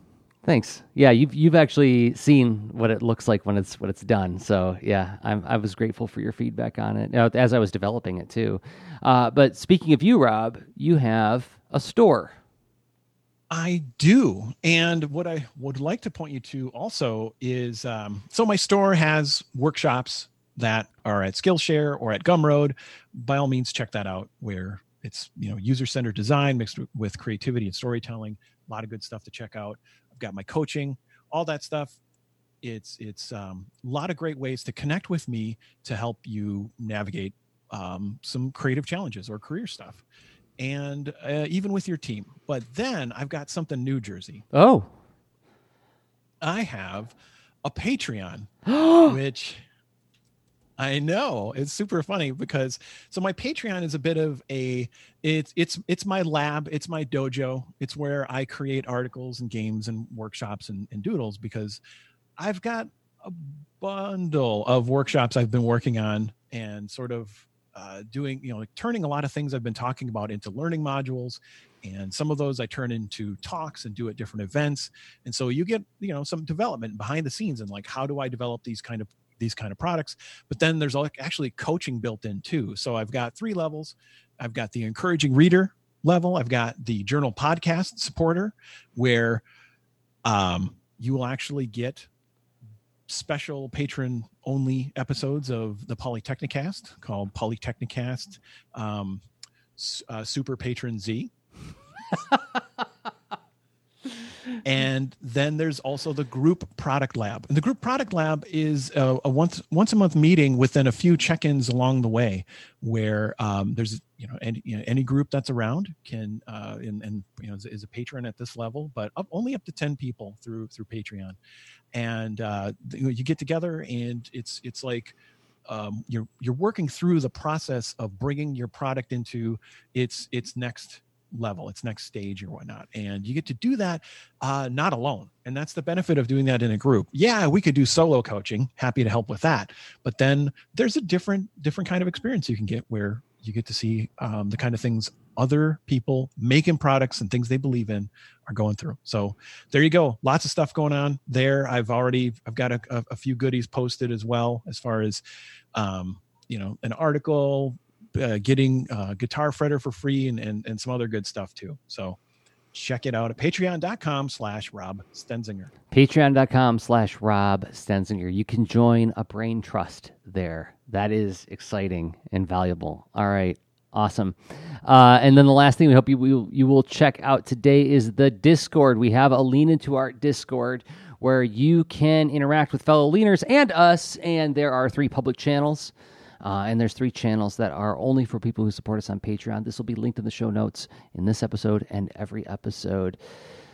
Thanks. Yeah, you've you've actually seen what it looks like when it's when it's done. So yeah, I'm, I was grateful for your feedback on it uh, as I was developing it too. Uh, but speaking of you, Rob, you have a store. I do. And what I would like to point you to also is um, so my store has workshops that are at Skillshare or at Gumroad. By all means, check that out where it's you know user centered design mixed with creativity and storytelling. A lot of good stuff to check out. Got my coaching, all that stuff. It's it's um, a lot of great ways to connect with me to help you navigate um, some creative challenges or career stuff and uh, even with your team. But then I've got something new, Jerzy. Oh, I have a Patreon, which I know it's super funny because so my Patreon is a bit of a it's it's it's my lab, it's my dojo, it's where I create articles and games and workshops and, and doodles because I've got a bundle of workshops I've been working on and sort of uh, doing, you know, like turning a lot of things I've been talking about into learning modules. And some of those I turn into talks and do at different events. And so you get, you know, some development behind the scenes and like, how do I develop these kind of these kind of products but then there's actually coaching built in too. So i've got three levels. I've got the encouraging reader level. I've got the journal podcast supporter where um, you will actually get special patron only episodes of the Polytechnicast called Polytechnicast um, uh, Super Patron Z. and then there's also the group product lab. And the group product lab is a, a once once a month meeting within a few check-ins along the way where um, there's you know any you know, any group that's around can uh, and, and you know is, is, a patron at this level but up, only up to 10 people through through patreon. And uh, you get together and it's it's like um, you're you're working through the process of bringing your product into its its next level, its next stage or whatnot. And you get to do that uh, not alone. And that's the benefit of doing that in a group. Yeah, we could do solo coaching. Happy to help with that. But then there's a different different kind of experience you can get where you get to see um, the kind of things other people making products and things they believe in are going through. So there you go. Lots of stuff going on there. I've already I've got a, a, a few goodies posted as well as far as um, you know an article, uh, getting uh, guitar fretter for free and, and and some other good stuff too. So check it out at patreon.com slash rob stenzinger patreon.com slash rob stenzinger you can join a brain trust there that is exciting and valuable all right Awesome. Uh, and then the last thing we hope you will, you will check out today is the Discord. We have a Lean Into Art Discord where you can interact with fellow leaners and us. And there are three public channels. Uh, and there's three channels that are only for people who support us on Patreon. This will be linked in the show notes in this episode and every episode.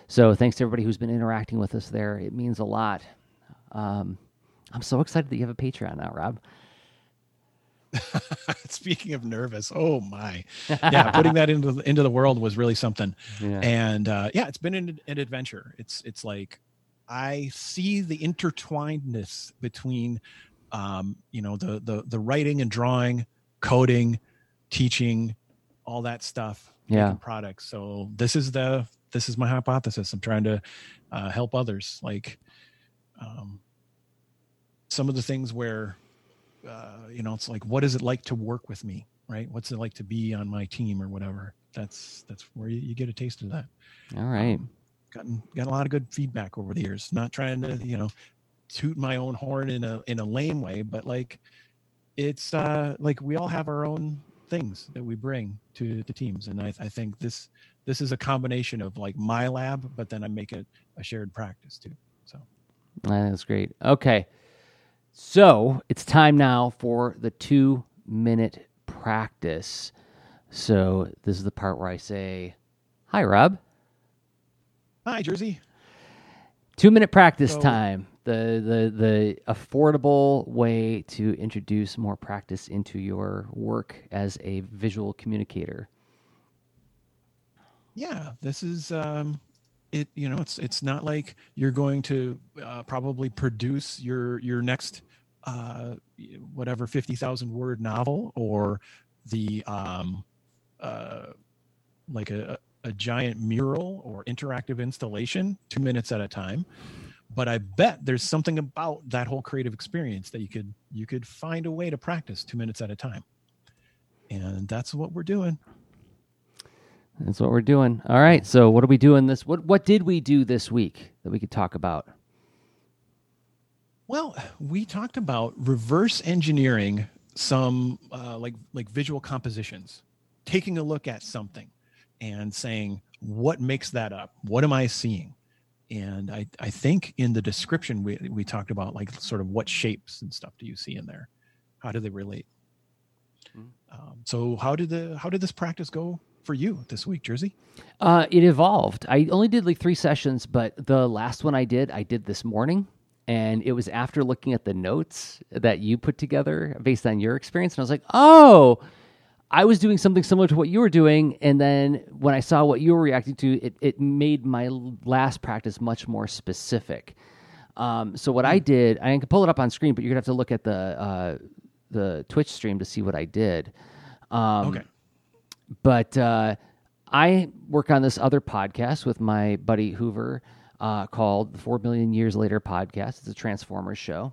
So thanks to everybody who's been interacting with us there. It means a lot. Um, I'm so excited that you have a Patreon now, Rob. Speaking of nervous, oh my, yeah, putting that into into the world was really something. Yeah. And uh, yeah, it's been an, an adventure. It's it's like I see the intertwinedness between, um, you know, the the the writing and drawing, coding, teaching, all that stuff. Yeah, products. So this is the this is my hypothesis. I'm trying to uh, help others. Like, um, some of the things where uh, you know, it's like, what is it like to work with me, right? What's it like to be on my team or whatever? That's that's where you, you get a taste of that. All right. Um, gotten got a lot of good feedback over the years. Not trying to, you know, toot my own horn in a in a lame way, but like it's uh like we all have our own things that we bring to the teams, and I, I think this this is a combination of like my lab, but then I make it a shared practice too. So that's great. Okay. So it's time now for the two minute practice. So this is the part where I say, Hi, Rob. Hi, Jerzy. Two minute practice so, time. The the the affordable way to introduce more practice into your work as a visual communicator. Yeah, this is um, it. You know, it's it's not like you're going to uh, probably produce your your next uh, whatever fifty thousand word novel or the um, uh, like a a giant mural or interactive installation two minutes at a time but i bet there's something about that whole creative experience that you could you could find a way to practice two minutes at a time. And that's what we're doing. That's what we're doing. All right. So what are we doing this what what did we do this week that we could talk about? Well we talked about reverse engineering some uh, like like visual compositions taking a look at something and saying what makes that up? What am i seeing and i i think in the description we we talked about like sort of what shapes and stuff do you see in there? How do they relate? Mm-hmm. um, so how did the how did this practice go for you this week Jerzy? Uh, it evolved. I only did like three sessions but the last one i did i did this morning and it was after looking at the notes that you put together based on your experience and i was like oh I was doing something similar to what you were doing, and then when I saw what you were reacting to, it it made my last practice much more specific. Um, so what I hmm. did, I can pull it up on screen, but you're gonna have to look at the uh, the Twitch stream to see what I did. Um, okay. But uh, I work on this other podcast with my buddy Hoover uh, called the Four Million Years Later podcast. It's a Transformers show.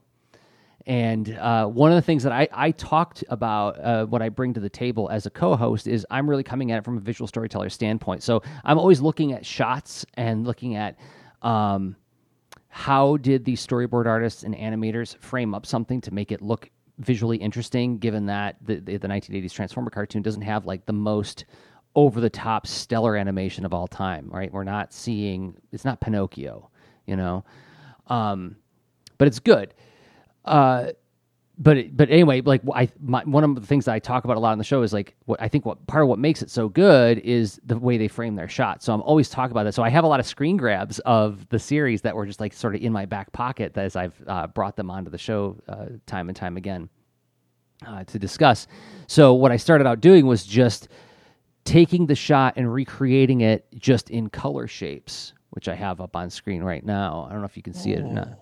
And uh, one of the things that I, I talked about, uh, what I bring to the table as a co host, is I'm really coming at it from a visual storyteller standpoint. So I'm always looking at shots and looking at um, how did the storyboard artists and animators frame up something to make it look visually interesting, given that the, the, the 1980s Transformer cartoon doesn't have like the most over the top stellar animation of all time, right? We're not seeing, it's not Pinocchio, you know? Um, but it's good uh, but but anyway, like I my, one of the things that I talk about a lot on the show is like what I think what part of what makes it so good is the way they frame their shots. So I'm always talking about that. So I have a lot of screen grabs of the series that were just like sort of in my back pocket as I've uh, brought them onto the show uh, time and time again uh, to discuss. So what I started out doing was just taking the shot and recreating it just in color shapes, which I have up on screen right now. I don't know if you can see oh. it or not.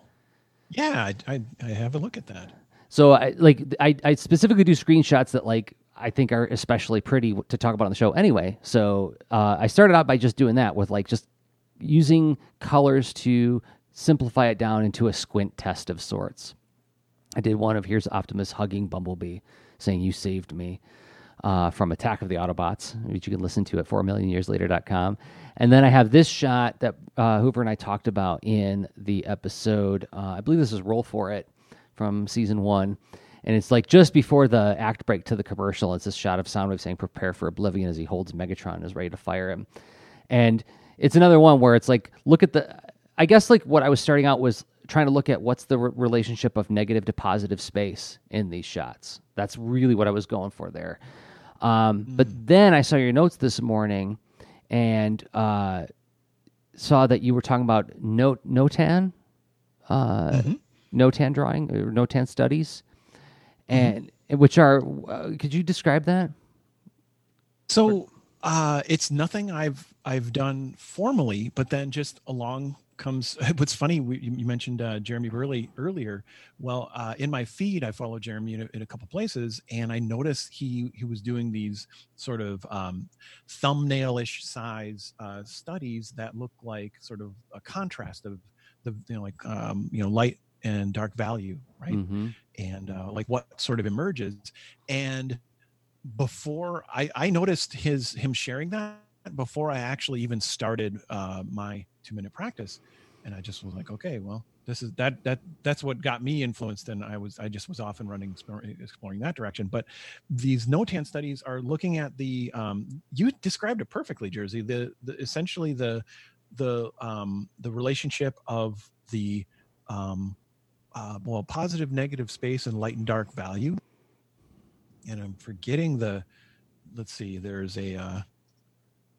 Yeah, I, I, I have a look at that. So I like I, I specifically do screenshots that like I think are especially pretty to talk about on the show anyway. So uh, I started out by just doing that with like just using colors to simplify it down into a squint test of sorts. I did one of here's Optimus hugging Bumblebee, saying "You saved me." Uh, from Attack of the Autobots, which you can listen to at 4millionyearslater.com. And then I have this shot that uh, Hoover and I talked about in the episode. Uh, I believe this is Roll for It from season one. And it's like just before the act break to the commercial. It's this shot of Soundwave saying, Prepare for oblivion as he holds Megatron and is ready to fire him. And it's another one where it's like, look at the. I guess like what I was starting out was trying to look at what's the re- relationship of negative to positive space in these shots. That's really what I was going for there. Um, mm. But then I saw your notes this morning and uh, saw that you were talking about Not- Notan, uh, mm-hmm. Notan drawing or Notan studies, and mm-hmm. which are. Uh, could you describe that? So uh, it's nothing I've I've done formally, but then just along comes what's funny we, you mentioned uh, jeremy burley earlier. Well uh, in my feed i follow jeremy in a, in a, couple places and i noticed he he was doing these sort of um, thumbnailish size uh, studies that look like sort of a contrast of the you know like um, you know light and dark value right? Mm-hmm. and uh, like what sort of emerges. And before i i noticed his him sharing that before I actually even started uh, my two minute practice, and I just was like, okay, well, this is that that that's what got me influenced, and I was I just was off and running exploring that direction. But these NOTAN studies are looking at the um, you described it perfectly, Jerzy. The, the essentially the the um, the relationship of the um, uh, well positive negative space and light and dark value and i'm forgetting the let's see there's a uh,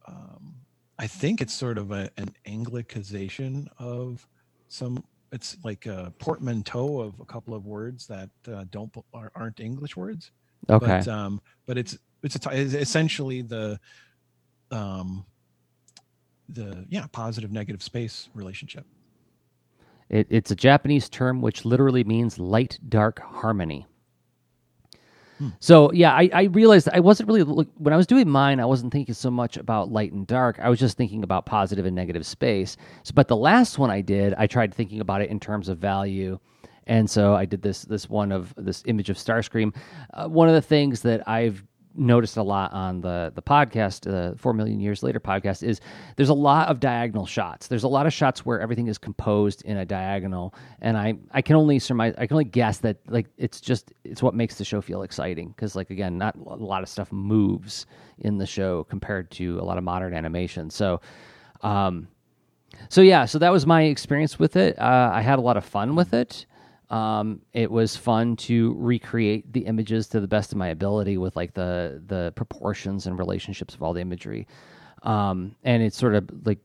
um, I think it's sort of a, an Anglicization of some it's like a portmanteau of a couple of words that uh, don't aren't English words. Okay. But um, but it's it's, a, it's essentially the um the yeah positive negative space relationship. It, it's a Japanese term which literally means light dark harmony. So yeah, I, I realized I wasn't really look, when I was doing mine. I wasn't thinking so much about light and dark. I was just thinking about positive and negative space. So, but the last one I did, I tried thinking about it in terms of value, and so I did this this one of this image of Starscream. Uh, one of the things that I've noticed a lot on the the podcast, the Four Million Years Later podcast, is there's a lot of diagonal shots. There's a lot of shots where everything is composed in a diagonal, and I I can only surmise, I can only guess that like it's just it's what makes the show feel exciting because like again, not a lot of stuff moves in the show compared to a lot of modern animation. So, um, so yeah, so that was my experience with it. Uh, I had a lot of fun with it. Um, it was fun to recreate the images to the best of my ability with like the the proportions and relationships of all the imagery, um, and it sort of like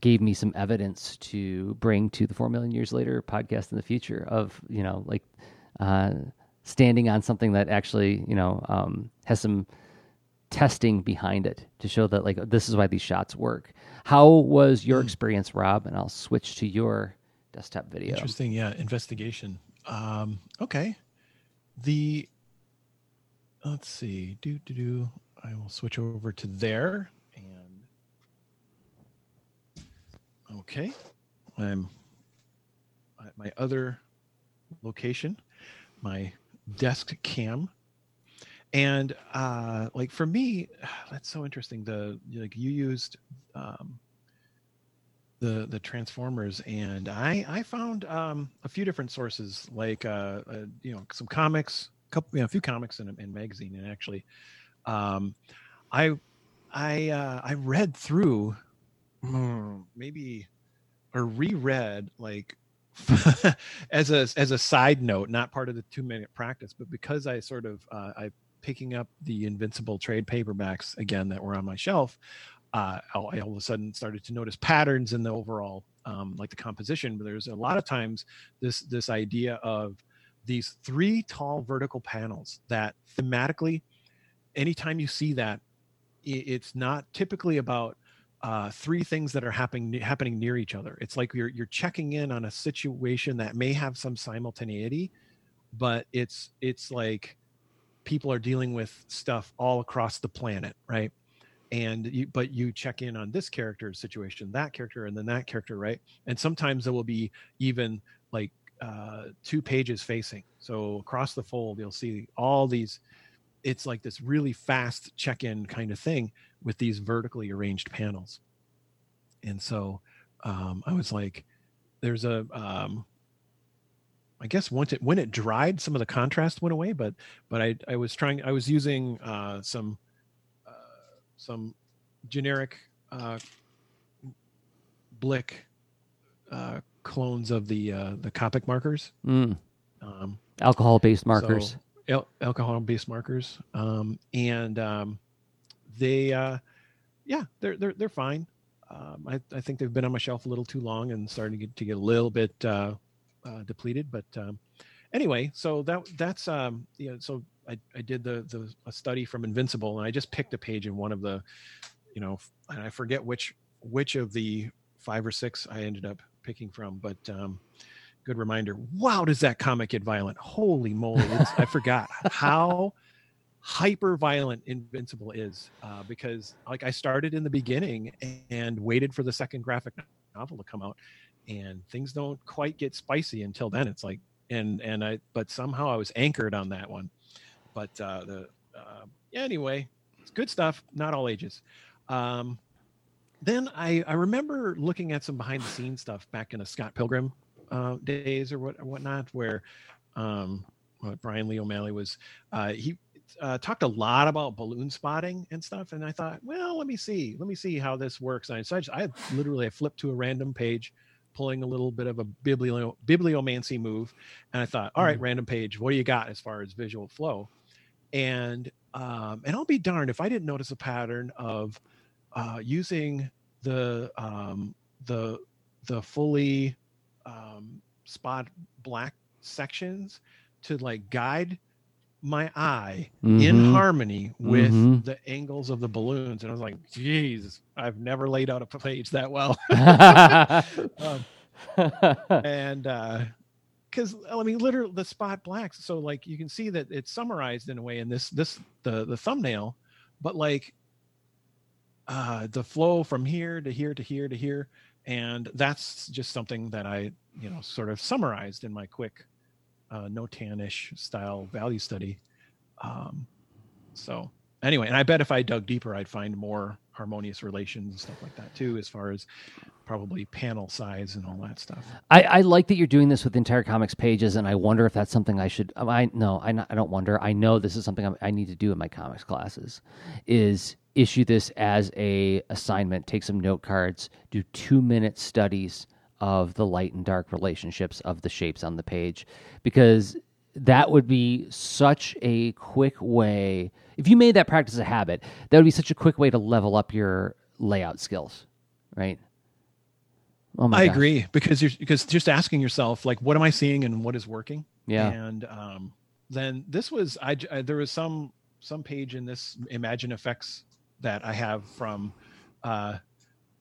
gave me some evidence to bring to the Four Million Years Later podcast in the future of you know like uh, standing on something that actually you know um, has some testing behind it to show that like this is why these shots work. How was your hmm. experience, Rob? And I'll switch to your desktop video. Interesting. Yeah. Investigation. Um, okay. The, let's see. Do, do, do. I will switch over to there. And, okay. I'm at my other location, my desk cam and uh like for me that's so interesting the like you used um the the transformers and i i found um a few different sources like uh, uh you know some comics a couple you know, a few comics and magazine and actually um i i uh i read through hmm, maybe or reread like as a as a side note not part of the two minute practice but because i sort of uh, i picking up the invincible trade paperbacks again that were on my shelf uh, I all of a sudden started to notice patterns in the overall, um, like the composition. But there's a lot of times this this idea of these three tall vertical panels that thematically, anytime you see that, it's not typically about uh, three things that are happening happening near each other. It's like you're you're checking in on a situation that may have some simultaneity, but it's it's like people are dealing with stuff all across the planet, right? And you but you check in on this character's situation that character and then that character right and sometimes there will be even like uh two pages facing so across the fold you'll see all these it's like this really fast check-in kind of thing with these vertically arranged panels and so um i was like there's a um I guess once it when it dried, some of the contrast went away. But but I I was trying I was using uh, some some generic uh, Blick uh, clones of the uh, the Copic markers. Mm. Um, alcohol based markers. So, al- alcohol based markers, um, and um, they, uh, yeah, they're they're they're fine. Um, I, I think they've been on my shelf a little too long and starting to get, to get a little bit uh, uh, depleted. But um, anyway, so that that's um, you know, so I, I did the the a study from Invincible, and I just picked a page in one of the, you know, and I forget which which of the five or six I ended up picking from, but um, good reminder. Wow, does that comic get violent? Holy moly! I forgot how hyper violent Invincible is uh, because like I started in the beginning and waited for the second graphic novel to come out, and things don't quite get spicy until then. It's like and and I but somehow I was anchored on that one but uh, the uh, anyway, it's good stuff. Not all ages. Um, then I, I remember looking at some behind the scenes stuff back in the Scott Pilgrim uh, days or what or whatnot, where um, what Brian Lee O'Malley was uh, he uh, talked a lot about balloon spotting and stuff, and I thought, well, let me see, let me see how this works. And so I, just, I literally I flipped to a random page, pulling a little bit of a biblio, bibliomancy move, and I thought, all right, mm-hmm. random page, what do you got as far as visual flow? And um, and I'll be darned if I didn't notice a pattern of uh, using the um, the the fully um, spot black sections to like guide my eye Mhm. in harmony with Mhm. the angles of the balloons and i was like geez i've never laid out a page that well um, and uh because i mean literally the spot blacks so like you can see that it's summarized in a way in this this the the thumbnail but like uh the flow from here to here to here to here and that's just something that i you know sort of summarized in my quick uh no tanish style value study. Um so anyway and i bet if i dug deeper i'd find more harmonious relations and stuff like that too as far as probably panel size and all that stuff I, I like that you're doing this with entire comics pages, and I wonder if that's something I should. I no, I, I don't wonder. I know this is something I'm, I need to do in my comics classes. Is issue this as a assignment. Take some note cards. Do two minute studies of the light and dark relationships of the shapes on the page, because that would be such a quick way. If you made that practice a habit, that would be such a quick way to level up your layout skills, right? Oh my I gosh. agree because you're because just asking yourself like what am I seeing and what is working Yeah. and um then this was I there was some some page in this ImagineFX that I have from uh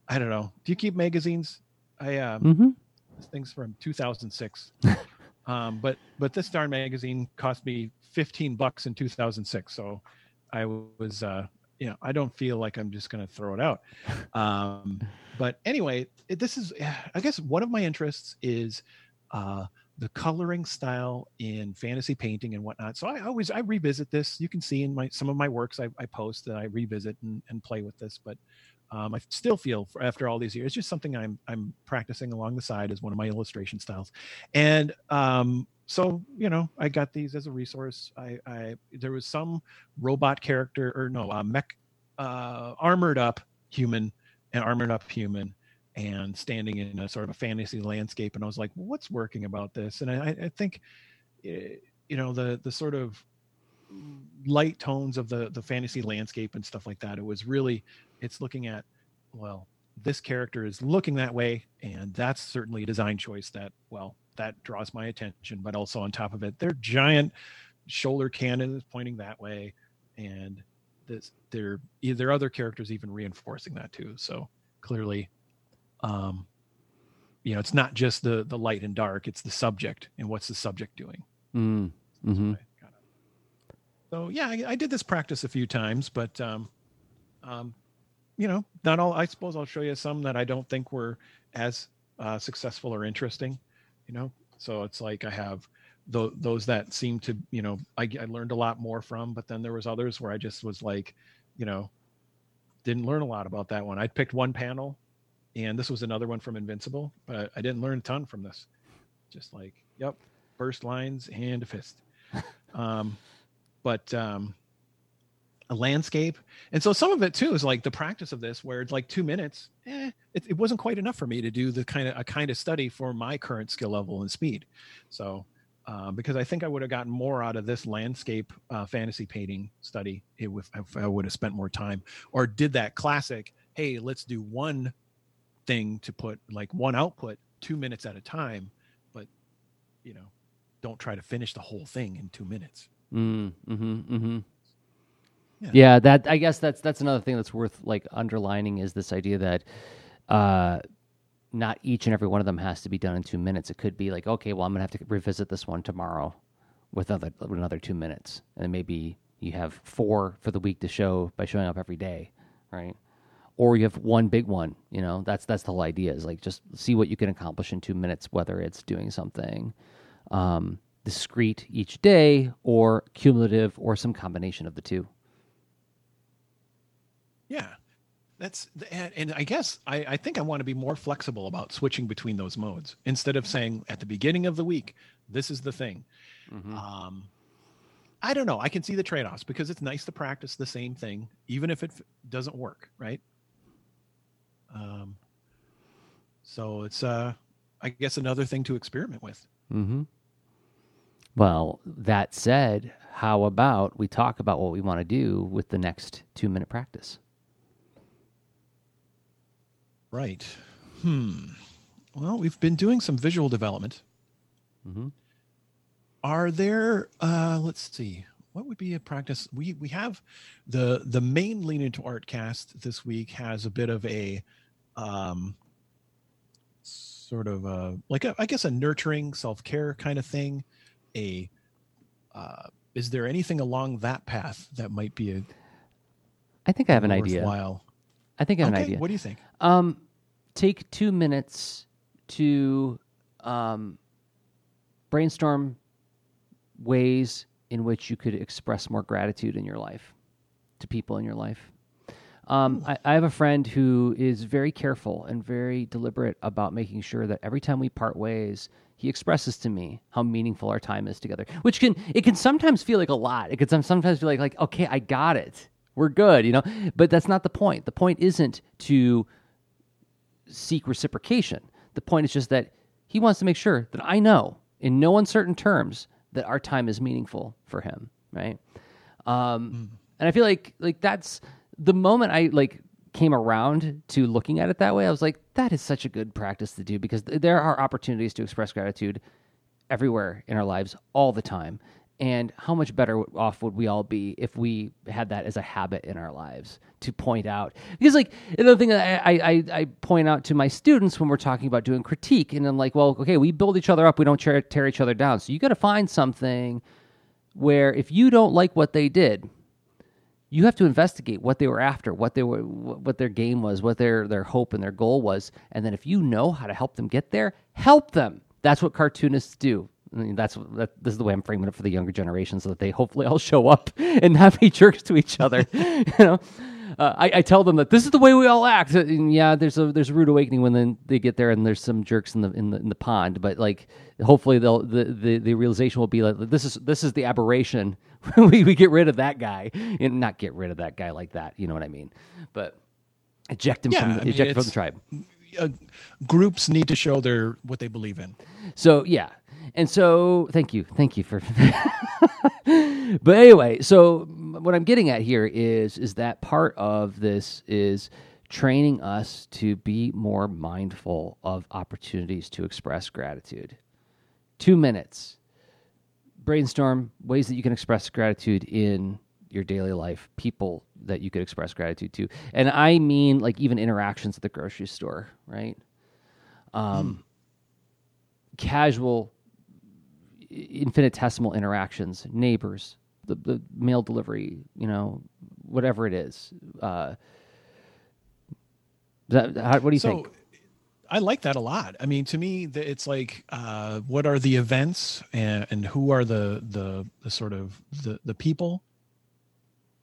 I don't know do you keep magazines I um Mm-hmm. this thing's from 2006 um but but this darn magazine cost me 15 bucks in 2006 so I was uh you know I don't feel like I'm just going to throw it out. Um but anyway it, this is i guess one of my interests is uh the coloring style in fantasy painting and whatnot. So i always i revisit this. You can see in my some of my works i, I post that i revisit and, and play with this but um, I still feel after all these years, it's just something I'm I'm practicing along the side as one of my illustration styles, and um, so you know I got these as a resource. I, I there was some robot character or no uh, mech uh, armored up human and armored up human and standing in a sort of a fantasy landscape and i was like well, what's working about this and i, I think eh, you know the the sort of light tones of the the fantasy landscape and stuff like that it was really it's looking at well this character is looking that way and that's certainly a design choice that well that draws my attention. But also on top of it their giant shoulder cannon is pointing that way and this there there are other characters even reinforcing that too. So clearly um you know it's not just the the light and dark it's the subject and what's the subject doing? Mm, That's mhm. what I got so yeah I, I did this practice a few times but um um you know not all i suppose i'll show you some that i don't think were as uh successful or interesting you know? So it's like i have tho- those that seem to you know I, I learned a lot more from but then there was others where i just was like you know didn't learn a lot about that one. I picked one panel and this was another one from invincible but i didn't learn a ton from this. Just like yep burst lines and a fist. Um but um a landscape and so some of it too is like the practice of this where it's like two minutes eh, it, it wasn't quite enough for me to do the kind of a kind of study for my current skill level and speed so uh, because I think I would have gotten more out of this landscape uh, fantasy painting study would, if I would have spent more time, or did that classic. Hey, let's do one thing to put like one output, two minutes at a time, but you know, don't try to finish the whole thing in two minutes. Mm, mm-hmm, mm-hmm. Yeah. Yeah. that I guess that's that's another thing that's worth like underlining is this idea that uh, not each and every one of them has to be done in two minutes. It could be like, okay, well, I'm gonna have to revisit this one tomorrow with another with another two minutes, and maybe you have four for the week to show by showing up every day, right? Or you have one big one. You know, that's that's the whole idea. Is like just see what you can accomplish in two minutes, whether it's doing something um, discrete each day or cumulative or some combination of the two. Yeah. That's and, I guess I, I think I want to be more flexible about switching between those modes instead of saying at the beginning of the week, this is the thing. Um, I don't know. I can see the trade offs because it's nice to practice the same thing, even if it f- doesn't work, right? Um, so it's, uh, I guess, another thing to experiment with. Mm-hmm. Well, that said, how about we talk about what we want to do with the next two minute practice? Right. Hmm. Well, we've been doing some visual development Mm-hmm. Are there? Uh, let's see. What would be a practice? We we have the the main lean into art cast this week has a bit of a um sort of a like a, I guess a nurturing self care kind of thing. A uh, is there anything along that path that might be a I think I have an idea. worthwhile? I think I have Okay, an idea. what do you think? Um, take two minutes to um, brainstorm ways in which you could express more gratitude in your life to people in your life. Um, I, I have a friend who is very careful and very deliberate about making sure that every time we part ways, he expresses to me how meaningful our time is together. Which can it can sometimes feel like a lot. It can sometimes feel like like okay, I got it, we're good, you know. But that's not the point. The point isn't to seek reciprocation. The point is just that he wants to make sure that I know in no uncertain terms that our time is meaningful for him, right? Um, And I feel like like that's the moment I like came around to looking at it that way. I was like, that is such a good practice to do because th- there are opportunities to express gratitude everywhere in our lives all the time. And how much better off would we all be if we had that as a habit in our lives to point out? Because, like, another thing that I, I, I point out to my students when we're talking about doing critique, and I'm like, well, okay, we build each other up, we don't tear, tear each other down. So you got to find something where if you don't like what they did, you have to investigate what they were after, what they were, what their game was, what their their hope and their goal was, and then if you know how to help them get there, help them. That's what cartoonists do. I mean, that's that, this is the way I'm framing it for the younger generation, so that they hopefully all show up and not be jerks to each other. you know, uh, I, I tell them that this is the way we all act. And yeah, there's a there's a rude awakening when then they get there and there's some jerks in the in the, in the pond. But like, hopefully they'll the, the the realization will be like this is this is the aberration. we we get rid of that guy and not get rid of that guy like that. You know what I mean? But eject him Yeah, from I mean, eject from the tribe. Uh, groups need to show their what they believe in. So yeah, and so thank you, thank you for. but anyway, so what I'm getting at here is is that part of this is training us to be more mindful of opportunities to express gratitude. Two minutes. Brainstorm ways that you can express gratitude in your daily life, people that you could express gratitude to. And I mean like even interactions at the grocery store, right? Um, casual infinitesimal interactions neighbors the, the mail delivery you know whatever it is uh that, how, what do you so think I like that a lot. I mean, to me, it's like, uh, what are the events and, and who are the, the, the sort of the, the people?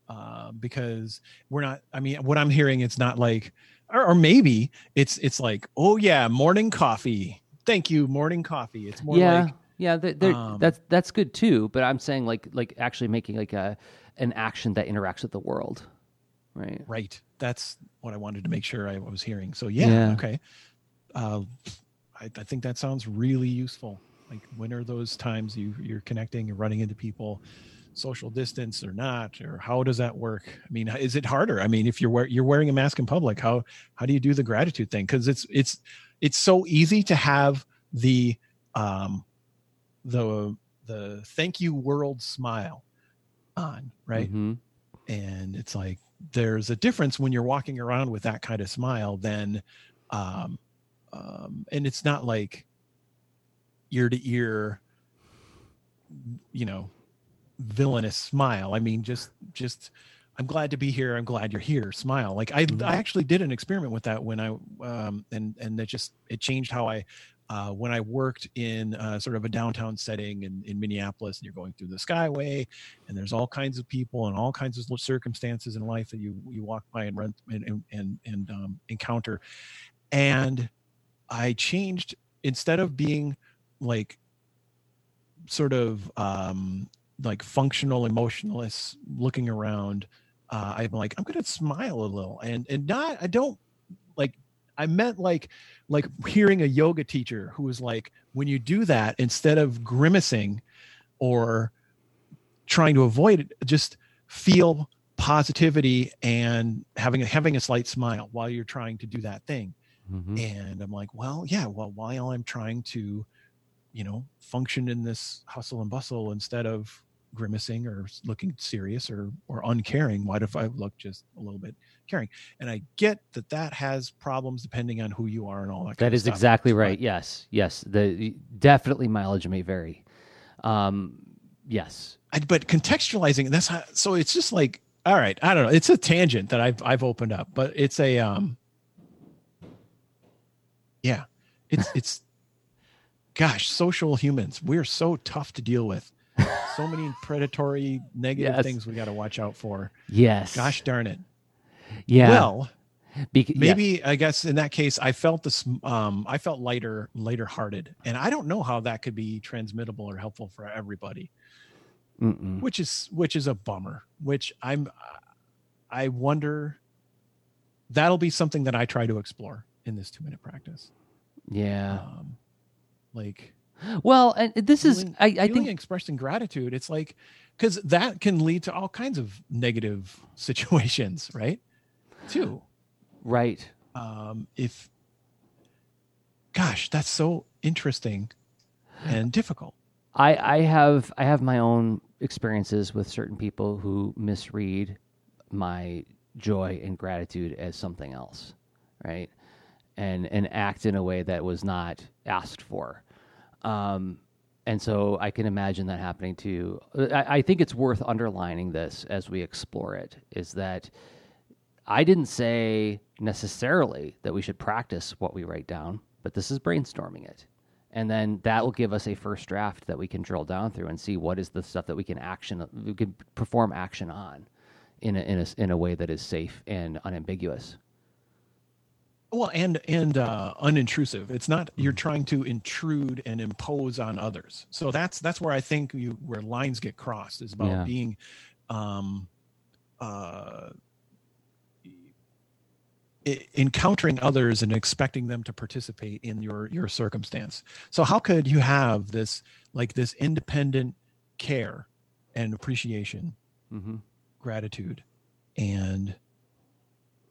Uh, because we're not, I mean, what I'm hearing, it's not like, or, or maybe it's, it's like, oh yeah, morning coffee. Thank you. Morning coffee. It's more yeah like, yeah they're, they're- um, that's that's good too but i'm saying like like actually making like a an action that interacts with the world right right. That's what I wanted to make sure I was hearing. So yeah. Yeah. Okay. Uh, I, I think that sounds really useful. Like when are those times you you're connecting and running into people, social distance or not, or how does that work? I mean, is it harder? I mean, if you're wear, you're wearing a mask in public, how how do you do the gratitude thing? Because it's it's it's so easy to have the um the the thank you world smile on, right? Mhm. and it's like there's a difference when you're walking around with that kind of smile than um um and it's not like ear to ear you know villainous smile i mean just just i'm glad to be here i'm glad you're here smile like i Mhm. i actually did an experiment with that when i um and and it just it changed how i uh, when I worked in uh, sort of a downtown setting in, in Minneapolis, and you're going through the Skyway, and there's all kinds of people and all kinds of circumstances in life that you you walk by and run and and and, um, encounter, and I changed instead of being like sort of um, like functional emotionalist looking around. Uh, I'm like I'm gonna smile a little and and not I don't like I meant like like hearing a yoga teacher who was like when you do that instead of grimacing or trying to avoid it just feel positivity and having a, having a slight smile while you're trying to do that thing Mhm. and i'm like well yeah well while i'm trying to you know, function in this hustle and bustle instead of grimacing or looking serious or or uncaring what if i look just a little bit caring? And i get that that has problems depending on who you are and all that that is exactly right but, yes yes. The definitely mileage may vary. Um yes. I, but contextualizing that's how, so it's just like all right i don't know it's a tangent that i've i've opened up but it's a um yeah it's it's gosh social humans we're so tough to deal with so many predatory negative yes. things we got to watch out for. Yes. Gosh darn it. Yeah. Well, maybe yeah. I guess in that case I felt this um I felt lighter lighter hearted and I don't know how that could be transmittable or helpful for everybody. Mm-mm. Which is which is a bummer. Which I'm I wonder that'll be something that I try to explore in this 2 minute practice. Yeah. Um, like well, and this feeling, is I, I think expressing gratitude. It's like because that can lead to all kinds of negative situations, right? Too. Right. Um, if gosh, that's so interesting and difficult. I, I have I have my own experiences with certain people who misread my joy and gratitude as something else, right? And and act in a way that was not asked for. Um, and so I can imagine that happening too. I, I, think it's worth underlining this as we explore it is that I didn't say necessarily that we should practice what we write down, but this is brainstorming it. And then that will give us a first draft that we can drill down through and see what is the stuff that we can action, we can perform action on in a, in a, in a way that is safe and unambiguous well and and uh unintrusive it's not you're trying to intrude and impose on others so that's that's where i think you where lines get crossed is about yeah. being um uh encountering others and expecting them to participate in your your circumstance so how could you have this like this independent care and appreciation mm-hmm. gratitude and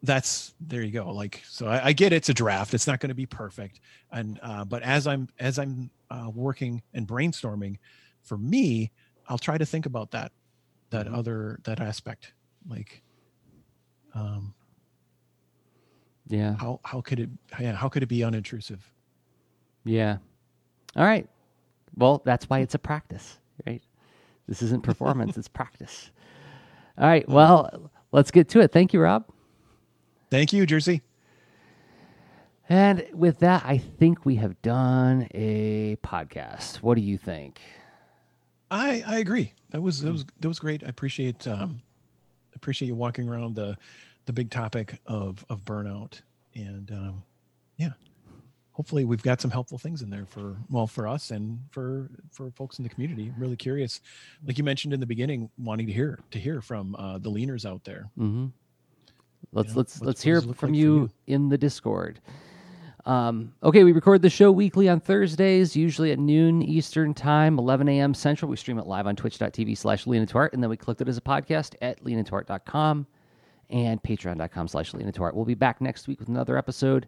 that's there you go. Like so I, I, get it's a draft. It's not going to be perfect. And uh, but as i'm as i'm uh, working and brainstorming for me i'll try to think about that that mm-hmm. other that aspect. Like um yeah. how how could it yeah how could it be unintrusive? Yeah. All right. Well that's why it's a practice right? This isn't performance it's practice. All right. Well let's get to it. Thank you rob Thank you, Jerzy. And with that, I think we have done a podcast. What do you think? I I agree. That was that was that was great. I appreciate um appreciate you walking around the the big topic of of burnout and um yeah. Hopefully we've got some helpful things in there for well for us and for for folks in the community. I'm really curious, like you mentioned in the beginning, wanting to hear to hear from uh, the leaners out there. Mm-hmm. Let's let's let's hear from like you, in the Discord. Um, okay, we record the show weekly on Thursdays, usually at noon Eastern Time, 11 a.m. Central. We stream it live on twitch.tv slash Lena and then we collect it as a podcast at leanintoart.com and patreon.com slash Lena We'll be back next week with another episode.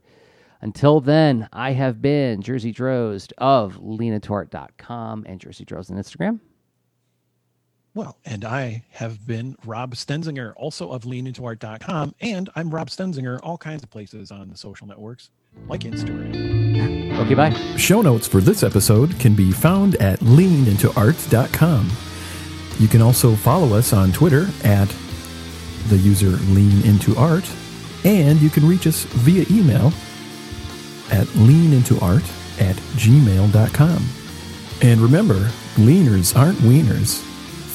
Until then, I have been Jerzy Drozd of leanintoart.com and Jerzy Drozd on Instagram. Well, and I have been Rob Stenzinger, also of leanintoart.com, and I'm Rob Stenzinger, all kinds of places on the social networks, like Instagram. Okay, bye. Show notes for this episode can be found at leanintoart.com. You can also follow us on Twitter at the user leanintoart, and you can reach us via email at leanintoart at gmail.com. And remember, leaners aren't wieners.